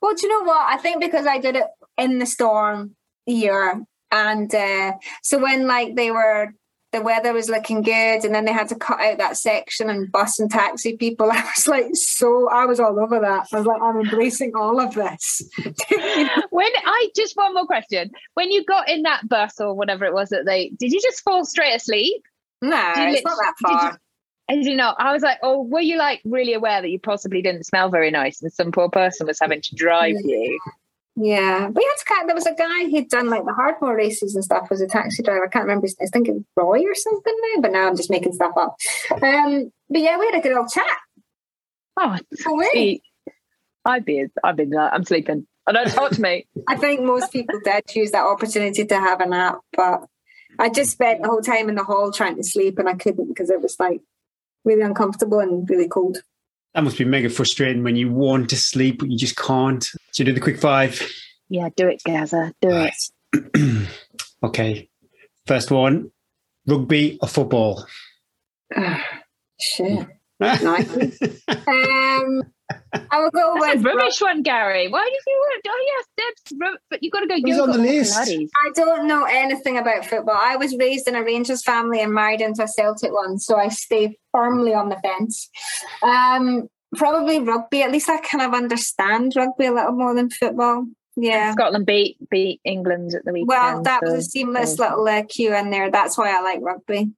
Well, do you know what? I think because I did it in the storm year, and uh, so when like they were, the weather was looking good, and then they had to cut out that section and bus and taxi people. I was like, so I was all over that. I was like, I'm embracing all of this. You know? When I just one more question. When you got in that bus or whatever it was that they did you just fall straight asleep? No, it's not that far. As you know, I was like, oh, were you like really aware that you possibly didn't smell very nice and some poor person was having to drive you? Yeah, we had to kind. There was a guy who'd done like the hardcore races and stuff. Was a taxi driver. I can't remember. His, I think it was Roy or something now. But now I'm just making stuff up. Um, but yeah, we had a good old chat. Oh, Oh, see, I'd be, I've been. like, I'm sleeping. I don't talk to me. I think most people did use that opportunity to have a nap, but I just spent the whole time in the hall trying to sleep, and I couldn't because it was like really uncomfortable and really cold. That must be mega frustrating when you want to sleep but you just can't. So do the quick five. Yeah, do it, Gaza. Do Right. okay. First one rugby or football? Shit. Nice. um, I will go it. with. That's a rubbish one, Gary. Why did you want? Oh yes, Deb's. ru- But you got to go. was yoga on the list. Pilates. I don't know anything about football. I was raised in a Rangers family and married into a Celtic one, so I stay firmly on the fence. Um, probably rugby. At least I kind of understand rugby a little more than football. Yeah. Scotland beat beat England at the weekend. Well, that was a seamless so- little uh, cue in there. That's why I like rugby.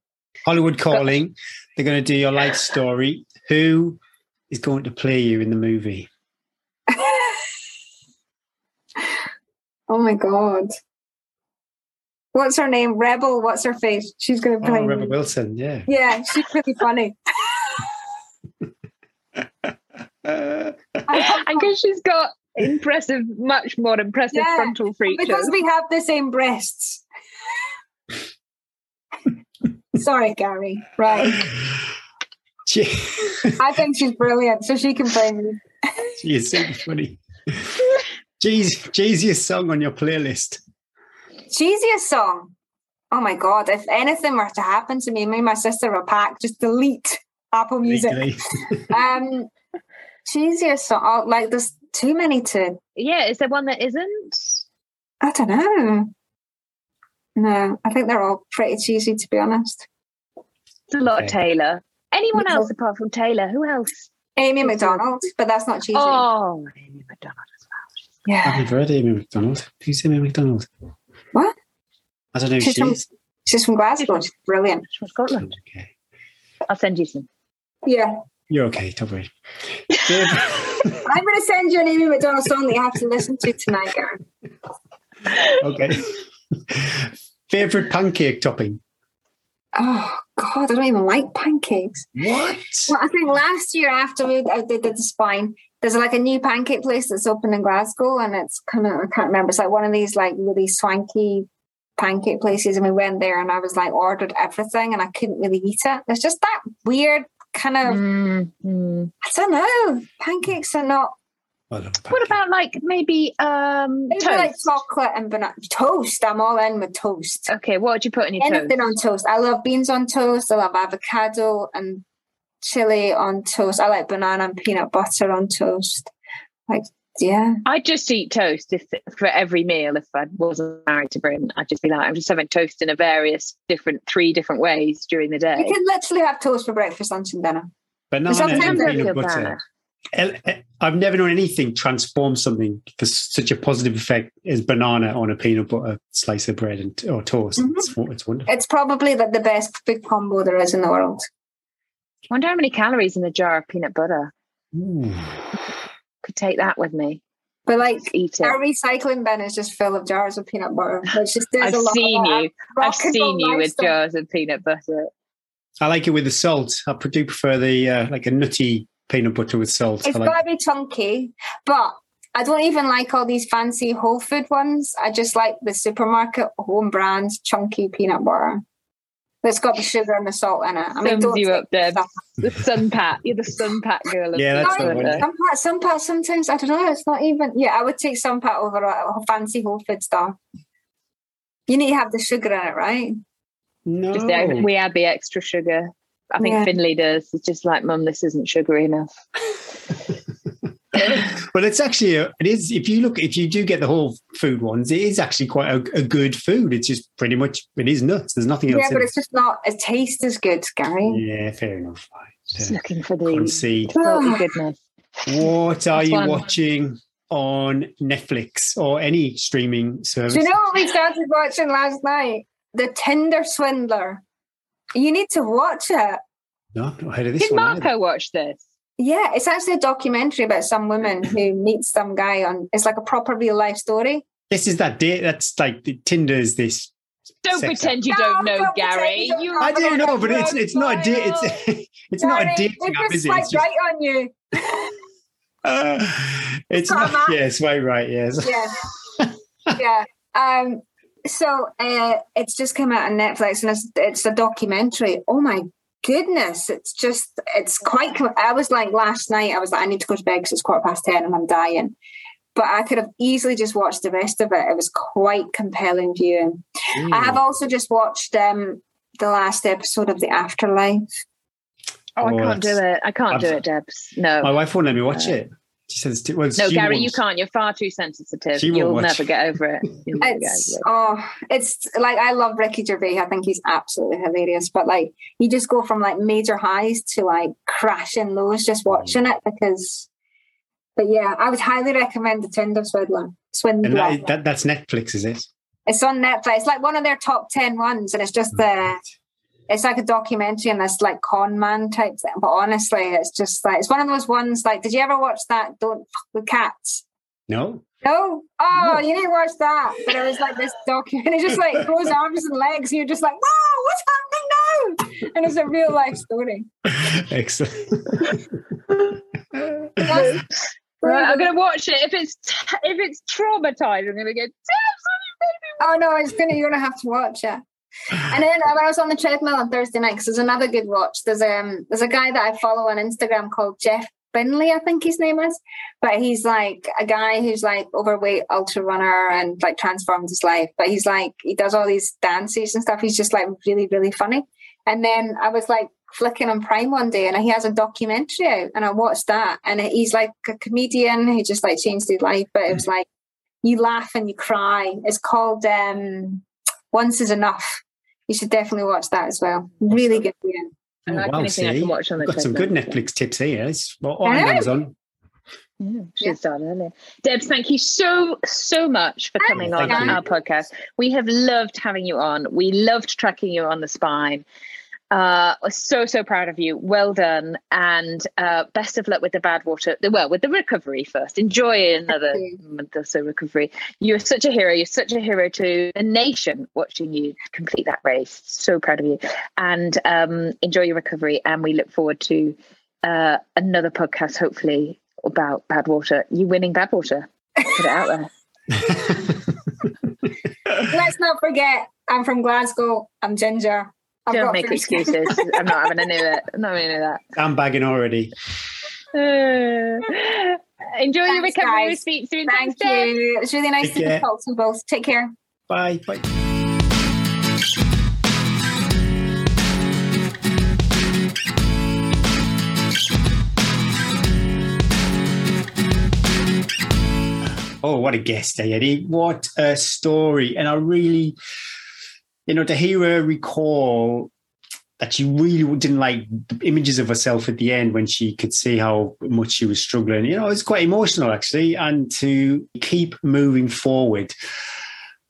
Hollywood calling. They're going to do your life story. Who is going to play you in the movie? oh my god. What's her name? Rebel. What's her face? She's going to play. Oh. Rebel Wilson. Yeah. Yeah, she's pretty funny. Uh, and because she's got impressive, much more impressive Yeah, frontal features. because we have the same breasts. Sorry, Gary. Right. she, I think she's brilliant, so she can play me. she is super funny. Jeez, cheesiest song on your playlist. Cheesiest song. Oh my god! If anything were to happen to me, me and my sister will pack. Just delete Apple Music. Um, cheesiest song. Oh, like there's too many to. yeah, is there one that isn't? I don't know. No, I think they're all pretty cheesy to be honest. It's a lot of Okay. Taylor. Anyone else apart from Taylor? Who else? Amy Macdonald, but that's not cheesy. Oh, Amy Macdonald as well. yeah, I've never heard Amy Macdonald. Who's Amy Macdonald? What? I don't know who She's she from- is. she's from Glasgow. She's brilliant. She's from Scotland. Okay. I'll send you some. Yeah, You're okay, don't worry. I'm going to send you an Amy Macdonald song that you have to listen to tonight, Gary. okay. Favorite pancake topping? Oh God, I don't even like pancakes. What? Well, I think last year after we I did the spine, there's like a new pancake place that's open in Glasgow, and it's kind of I can't remember. It's like one of these like really swanky pancake places, and we went there, and I was like ordered everything, and I couldn't really eat it. There's just that weird kind of Mm, mm. I don't know. Pancakes are not I love What about like maybe um maybe toast? like chocolate and banana toast. I'm all in with toast. okay, what would you put in your Anything toast? on toast. I love beans on toast. I love avocado and chili on toast. I like banana and peanut butter on toast. Like, yeah. I'd just eat toast if for every meal. If I wasn't married to Bryn, I'd just be like, I'm just having toast in a various different, three different ways during the day. You can literally have toast for breakfast, lunch, and dinner. Banana sometimes and I peanut feel butter. bad. El- eh, I've never known anything transform something for such a positive effect as banana on a peanut butter slice of bread and or toast. Mhm. It's, it's wonderful. It's probably the, the best big combo there is in the world. Wonder how many calories in a jar of peanut butter. Ooh. Could take that with me. But like, Just eat it. our recycling bin is just full of jars of peanut butter, which just does I've a lot seen of you. I've seen you with lifestyle. jars of peanut butter. I like it with the salt. I do prefer the uh, like a nutty peanut butter with salt. It's I like got to be chunky, but I don't even like all these fancy whole food ones. I just like the supermarket home brand chunky peanut butter. That's got the sugar and the salt in it. I mean, Sums don't you up, Deb. The Sun-Pat. You're the Sun-Pat girl. Of Yeah, that's peanut the one. Sun-Pat, some pat, sometimes I don't know. It's not even. Yeah, I would take Sun-Pat over a, a fancy whole food stuff. You need to have the sugar in it, right? no. Just the, we add the extra sugar. I think Yeah. Finley does. It's just like, Mum, this isn't sugary enough. well, it's actually a, it is. If you look, if you do get the whole food ones, it is actually quite a, a good food. It's just pretty much it is nuts. There's nothing else. Yeah, in but it. it's just not. It tastes as good, Gary. Yeah, fair enough. Just Right. looking for the Concede. salty goodness. What are That's you one. watching on Netflix or any streaming service? Do you know what we started watching last night? The Tinder Swindler. You need to watch it. No, I've not heard of this Did one. Marco either. watch this? Yeah, it's actually a documentary about some woman who meets some guy on. It's like a proper real life story. This is that date. That's like Tinder is this. Don't Sex pretend you don't know, don't Gary. you don't know. I do know, but it's Road it's not a date. trial. It's it's not a Gary, dating it app, just is it? It's just, right on you. uh, it's Come not. on. Yes, right, right. Yes. yeah, yeah. Um, so uh, it's just come out on Netflix, and it's it's a documentary. Oh my goodness, it's just, it's quite, I was like last night, I was like, I need to go to bed because it's quarter past 10 and I'm dying. But I could have easily just watched the rest of it. It was quite compelling viewing. Mm. I have also just watched um, the last episode of The Afterlife. Oh, I can't do it. I can't I've, do it, Debs. No. My wife won't let me watch uh, it. She says, well, "No, Gary, you can't. You're far too sensitive. You'll never get over it. it's, Oh, it's like I love Ricky Gervais. I think he's absolutely hilarious. But like, you just go from like major highs to like crashing lows just mm. watching it because. But yeah, I would highly recommend the Tinder Swindler. Swindler. And that, that, that's Netflix, is it? It's on Netflix. It's like one of their top ten ones, and it's just oh, the it's like a documentary and this like con man type thing. But honestly, it's just like it's one of those ones. Like, did you ever watch that? Don't fuck with cats. No. No. Oh, no. you didn't watch that. But it was like this documentary. just like grows arms and legs, and you're just like, whoa, what's happening now? And it's a real life story. Excellent. right, I'm gonna watch it. If it's if it's traumatizing, I'm gonna get. Oh no, it's gonna. You're gonna have to watch it and then I was on the treadmill on Thursday night, because there's another good watch. There's um there's a guy that I follow on Instagram called Jeff Binley, I think his name is. But he's like a guy who's like overweight ultra runner and like transformed his life. But he's like he does all these dances and stuff. He's just like really, really funny. And then I was like flicking on Prime one day and he has a documentary out and I watched that and he's like a comedian who just like changed his life. But it was like you laugh and you cry. It's called um once is enough. You should definitely watch that as well. Really good. Yeah. Oh, I like oh, wow, anything see, I can watch on the got some good Netflix tips here. It's on Amazon. Yeah, she's yeah. done earlier. Debs, thank you so, so much for coming on you. our podcast. We have loved having you on. We loved tracking you on the spine. Uh, so so proud of you. Well done, and uh, best of luck with the Badwater. Well, with the recovery first. Enjoy another month or so recovery. You're such a hero. You're such a hero to the nation watching you complete that race. So proud of you, and um, enjoy your recovery. And we look forward to uh, another podcast, hopefully about Badwater. You winning Badwater. Put it out there. Let's not forget, I'm from Glasgow. I'm Ginger. I've Don't make excuses. I'm not having any of it. I'm not having any of that. I'm bagging already. Uh, enjoy Thanks, your recovery. Guys. Speak soon. Thank Thanks, you. It's really nice Take to care. talk to you both. Take care. Bye. Bye. Oh, what a guest, eh, Eddie. What a story. And I really you know, to hear her recall that she really didn't like the images of herself at the end when she could see how much she was struggling. You know, it's quite emotional actually. And to keep moving forward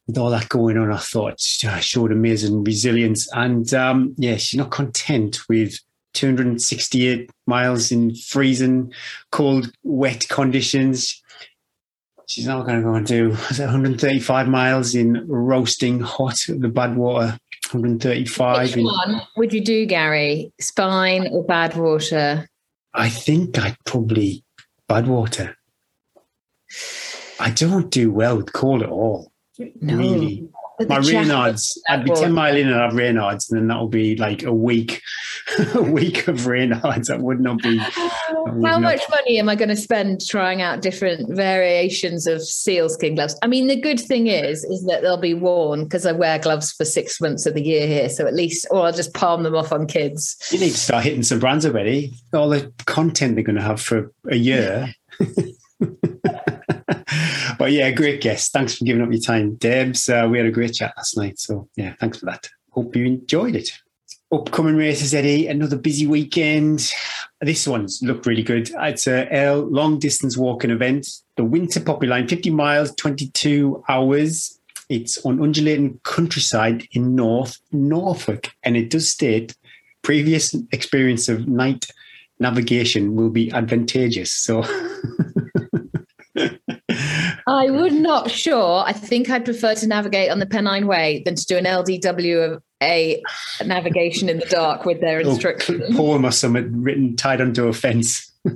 with all that going on, I thought showed amazing resilience. And um, yeah, she's not content with 268 miles in freezing, cold, wet conditions. She's now going to go and do 135 miles in roasting hot, the Badwater 135. Which one would you do, Gary? Spine or Badwater? I think I'd probably Badwater. I don't do well with cold at all. No. Really my Raynaud's, I'd be 10 mile in and have Raynaud's, and then that'll be like a week, a week of Raynaud's. That would not be. Would How not... much money am I going to spend trying out different variations of SealSkinz gloves? I mean, the good thing is, is that they'll be worn because I wear gloves for six months of the year here. So at least, or I'll just palm them off on kids. You need to start hitting some brands already. All the content they're going to have for a year. but yeah, great guest. Thanks for giving up your time, Debs. Uh, we had a great chat last night. So yeah, thanks for that. Hope you enjoyed it. Upcoming races, Eddie. Another busy weekend. This one's looked really good. It's a L long distance walking event. The Winter Poppy Line, 50 miles, 22 hours. It's on undulating countryside in North Norfolk, and it does state previous experience of night navigation will be advantageous. So I would not sure. I think I'd prefer to navigate on the Pennine Way than to do an LDW of a navigation in the dark with their oh, instructions. Oh, poem or something written tied onto a fence.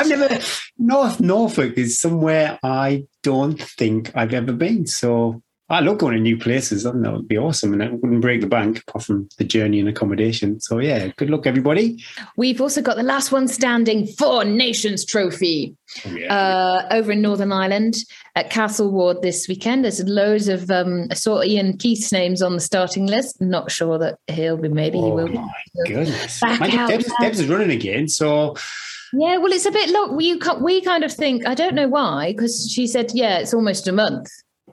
I've never North Norfolk is somewhere I don't think I've ever been. So I love going to new places. I think that would be awesome, and it wouldn't break the bank apart from the journey and accommodation. So yeah, good luck, everybody. We've also got the last one standing Four Nations Trophy Oh, yeah. uh, over in Northern Ireland at Castle Ward this weekend. There's loads of um, I saw Ian Keith's names on the starting list. Not sure that he'll be. Maybe he oh will. be. my goodness! Back Mind out, Debs. Debs is running again, so Yeah, well, it's a bit low. We we kind of think I don't know why because she said yeah, it's almost a month.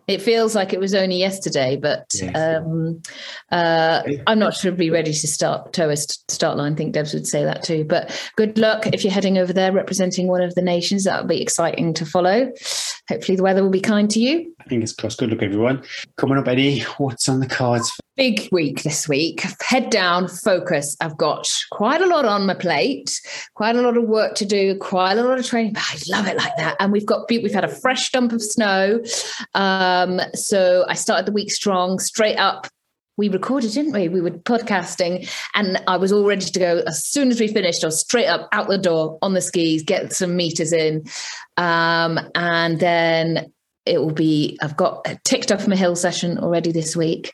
It feels like it was only yesterday, but Yes. um, uh, I'm not sure be ready to start tourist start line. I think Debs would say that too. But good luck if you're heading over there representing one of the nations. That'll be exciting to follow. Hopefully, the weather will be kind to you. fingers crossed. Good luck, everyone. Coming up, Eddie. What's on the cards? Big week this week. Head down, focus. I've got quite a lot on my plate, quite a lot of work to do, quite a lot of training. But I love it like that. And we've got we've had a fresh dump of snow. Um, so I started the week strong, straight up. We recorded, didn't we? We were podcasting, and I was all ready to go. As soon as we finished, I was straight up out the door on the skis, get some meters in, um, and then it will be i've got ticked off my hill session already this week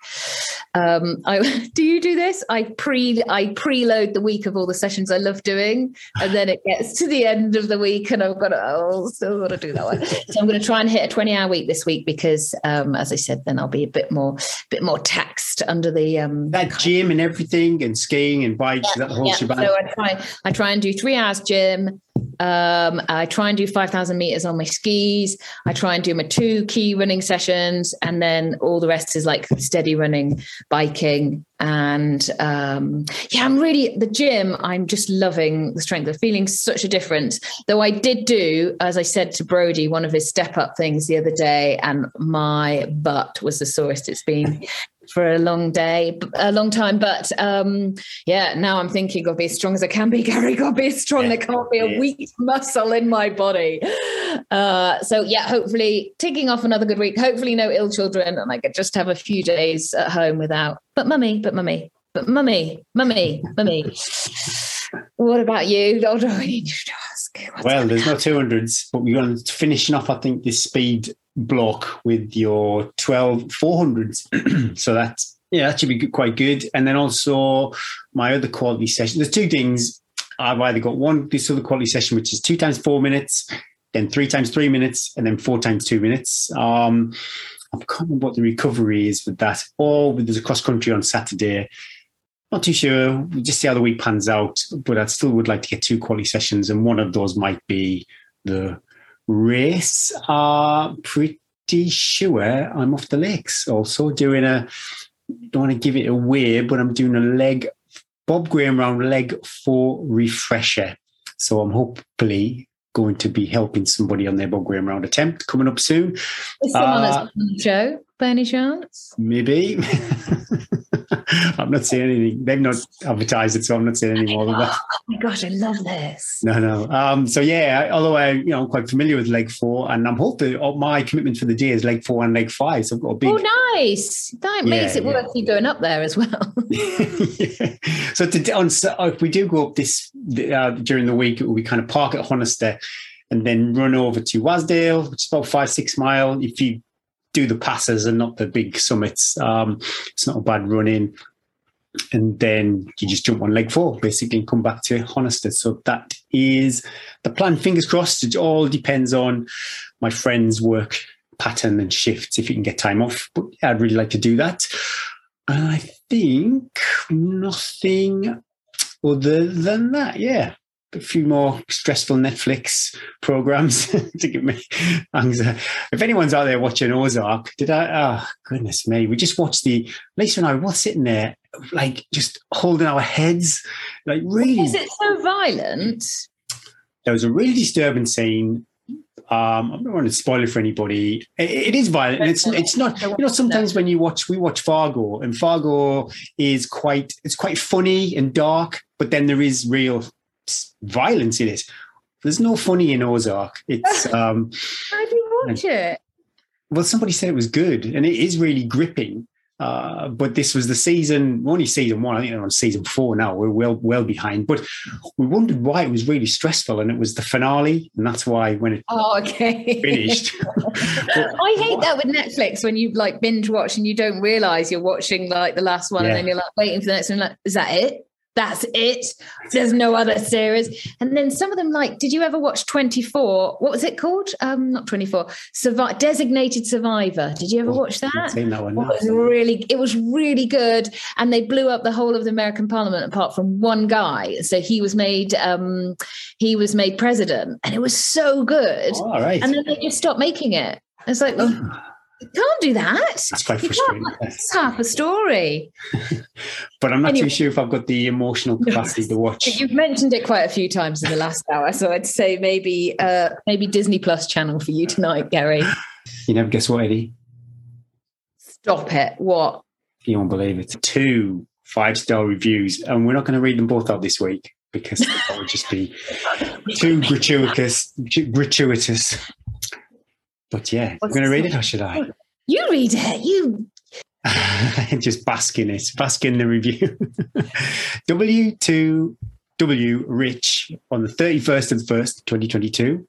um i do you do this i pre i preload the week of all the sessions i love doing and then it gets to the end of the week and i've got to oh still got to do that one so i'm going to try and hit a 20 hour week this week because um as i said then i'll be a bit more bit more taxed under the um That gym and everything, and skiing and bikes, that whole yeah, shebang. so I try I try and do three hours gym. Um, I try and do five thousand meters on my skis. I try and do my two key running sessions, and then all the rest is like steady running, biking, and um, yeah, I'm really the gym. I'm just loving the strength. I'm feeling such a difference. Though I did do, as I said to Brody, one of his step up things the other day, and my butt was the sorest it's been for a long day, a long time. But um, yeah, now I'm thinking, got to be as strong as I can be, Gary. Got to be as strong. There can't be a Yeah. weak muscle in my body. Uh, so yeah, hopefully ticking off another good week. Hopefully no ill children, and I could just have a few days at home without. But mummy, but mummy, but mummy, mummy, mummy. What about you? Do I need to ask? What's Well, there's no 200s, but we're going to finishing off, I think, this speed block with your 12 400s. so that's, yeah, that should be quite good. And then also my other quality session. There's two things. I've either got one, this other quality session, which is two times four minutes, then three times three minutes, and then four times two minutes. Um, I can't remember what the recovery is with that. Or there's a cross country on Saturday. Not too sure. We'll just see how the week pans out. But I still would like to get two quality sessions, and one of those might be the race. Uh pretty sure I'm off the lakes. Also doing a. Don't want to give it away, but I'm doing a leg. Bob Graham round leg four refresher. So I'm hopefully going to be helping somebody on their Bob Graham round attempt coming up soon. Is someone that's Uh, on the show by any chance? Maybe. I'm not saying anything. They've not advertised it, so I'm not saying any more than that. Oh my gosh, I love this. No, no. Um, so yeah, although I, you know, I'm quite familiar with leg four, and I'm hoping oh, my commitment for the day is leg four and leg five. So I've got a big. Oh, nice. That makes Yeah, it worth you going up there as well. Yeah. So to, on, so if we do go up this uh, during the week, be kind of park at Honister and then run over to Wasdale, which is about five six mile. If you do the passes and not the big summits, um, it's not a bad run in. And then you just jump on leg four, basically, and come back to Honister. So that is the plan. Fingers crossed. It all depends on my friend's work pattern and shifts if you can get time off. But I'd really like to do that. And I think nothing other than that. Yeah. A few more stressful Netflix programs to give me anxiety. If anyone's out there watching Ozark, did I? Oh, goodness me. We just watched the, Lisa and I were sitting there, like just holding our heads, like really. Is it so violent? There was a really disturbing scene. Um, I don't want to spoil it for anybody. It, it is violent. And it's it's not. You know, sometimes when you watch, we watch Fargo, and Fargo is quite it's quite funny and dark, but then there is real violence in it. There's no funny in Ozark. It's um, How do you watch it? well, somebody said it was good, and it is really gripping. Uh, but this was the season, only season one. I think they're on season four now. We're well well behind. But we wondered why it was really stressful, and it was the finale, and that's why when it oh okay finished. I hate that with Netflix when you like binge watch and you don't realize you're watching like the last one, Yeah. and then you're like waiting for the next one. Like, is that it? That's it. There's no other series. And then some of them, like, did you ever watch 24? What was it called? Um, not 24. Survi- Designated Survivor. Did you ever watch I've that? seen that one. It was really, it was really good, and they blew up the whole of the American Parliament apart from one guy. So he was made, um, he was made president, and it was so good. Oh, all right. And then they just stopped making it. It's like, well, you can't do that. That's quite You frustrating. It's half a story. But I'm not Anyway. too sure if I've got the emotional capacity to watch. You've mentioned it quite a few times in the last hour, so I'd say maybe, uh, maybe Disney Plus channel for you tonight, Gary. You never guess what, Eddie? Stop it. What? You won't believe it. Two five star reviews, and we're not going to read them both out this week because that would just be too gratuitous. Gratuitous. But yeah, I'm going to read it, or should I? You read it. You. just bask in it, bask in the review. W2W Rich on the 31st of the 1st, 2022.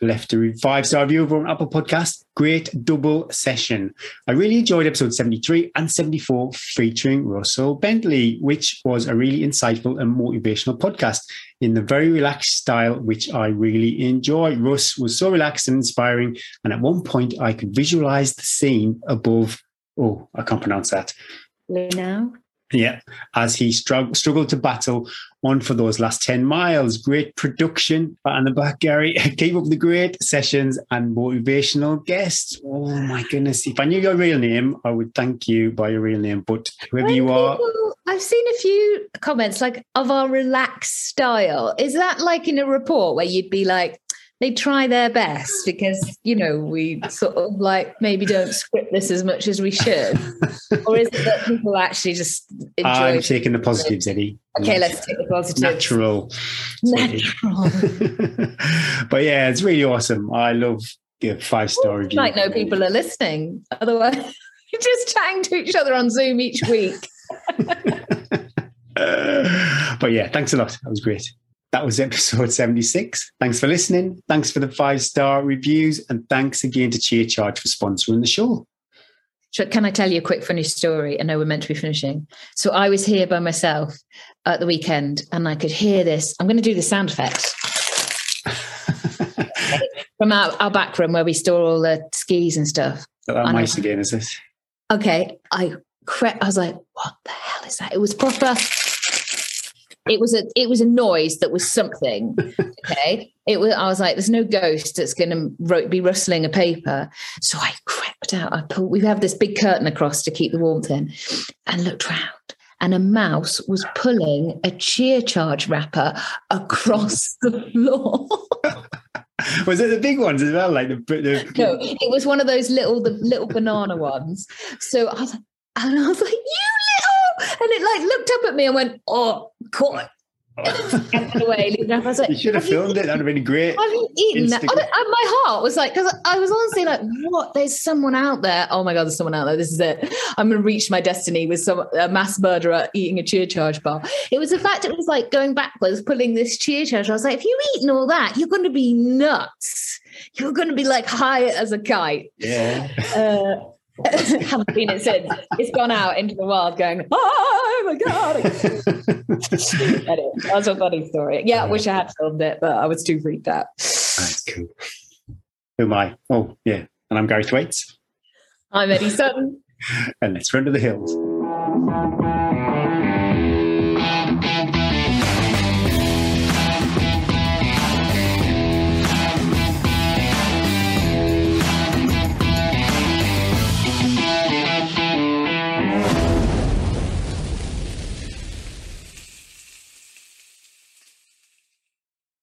Left a five star review over on Apple Podcast. Great double session. I really enjoyed episode 73 and 74 featuring Russell Bentley, which was a really insightful and motivational podcast in the very relaxed style, which I really enjoy. Russ was so relaxed and inspiring. And at one point, I could visualize the scene above. Oh, I can't pronounce that. Now. Yeah, as he strugg- struggled to battle on for those last 10 miles. Great production and the back, Gary. Keep up the great sessions and motivational guests. Oh my goodness. If I knew your real name, I would thank you by your real name. But whoever you are, People- I've seen a few comments like of our relaxed style. Is that like in a report where you'd be like, they try their best because you know we sort of like maybe don't script this as much as we should, or is it that people actually just enjoy? I'm taking the positives, Eddie. okay, let's take the positives. Natural. Natural. but yeah, it's really awesome. I love the five star You review. might know people are listening. Otherwise, you're just chatting to each other on Zoom each week. but yeah, thanks a lot. That was great. That was episode 76. Thanks for listening. Thanks for the five star reviews. And thanks again to Chia Charge for sponsoring the show. Can I tell you a quick funny story? I know we're meant to be finishing. So I was here by myself at the weekend and I could hear this. I'm going to do the sound effects from our, our back room where we store all the skis and stuff. that mice again, is this? Okay. I cre- I was like, what the hell is that? It was proper. It was a it was a noise that was something. Okay. It was I was like, there's no ghost that's gonna be rustling a paper. So I crept out. I pulled we have this big curtain across to keep the warmth in and looked round. And a mouse was pulling a Chia Charge wrapper across the floor. Was it the big ones as well? Like the, the no, it was one of those little the little banana ones. So I was like, and I was like, you and it like looked up at me and went, oh God, and went away. I was like, you should have "Have you filmed it. That'd have been great. Have you eaten that? Instagram. And my heart was like, because I was honestly like, what? There's someone out there. Oh my God, there's someone out there. This is it. I'm going to reach my destiny with some a mass murderer eating a Chia Charge bar. It was the fact it was like going backwards, pulling this Chia Charge. I was like, if you've eaten all that, you're going to be nuts. You're going to be like high as a kite. Yeah. Uh, haven't seen it since. It's gone out into the wild going, oh my God. that's a funny story. Yeah, I wish I had filmed it, but I was too freaked out. That's cool. Who am I? Oh, yeah. And I'm Gary Thwaites. I'm Eddie Sutton. And let's run to the hills.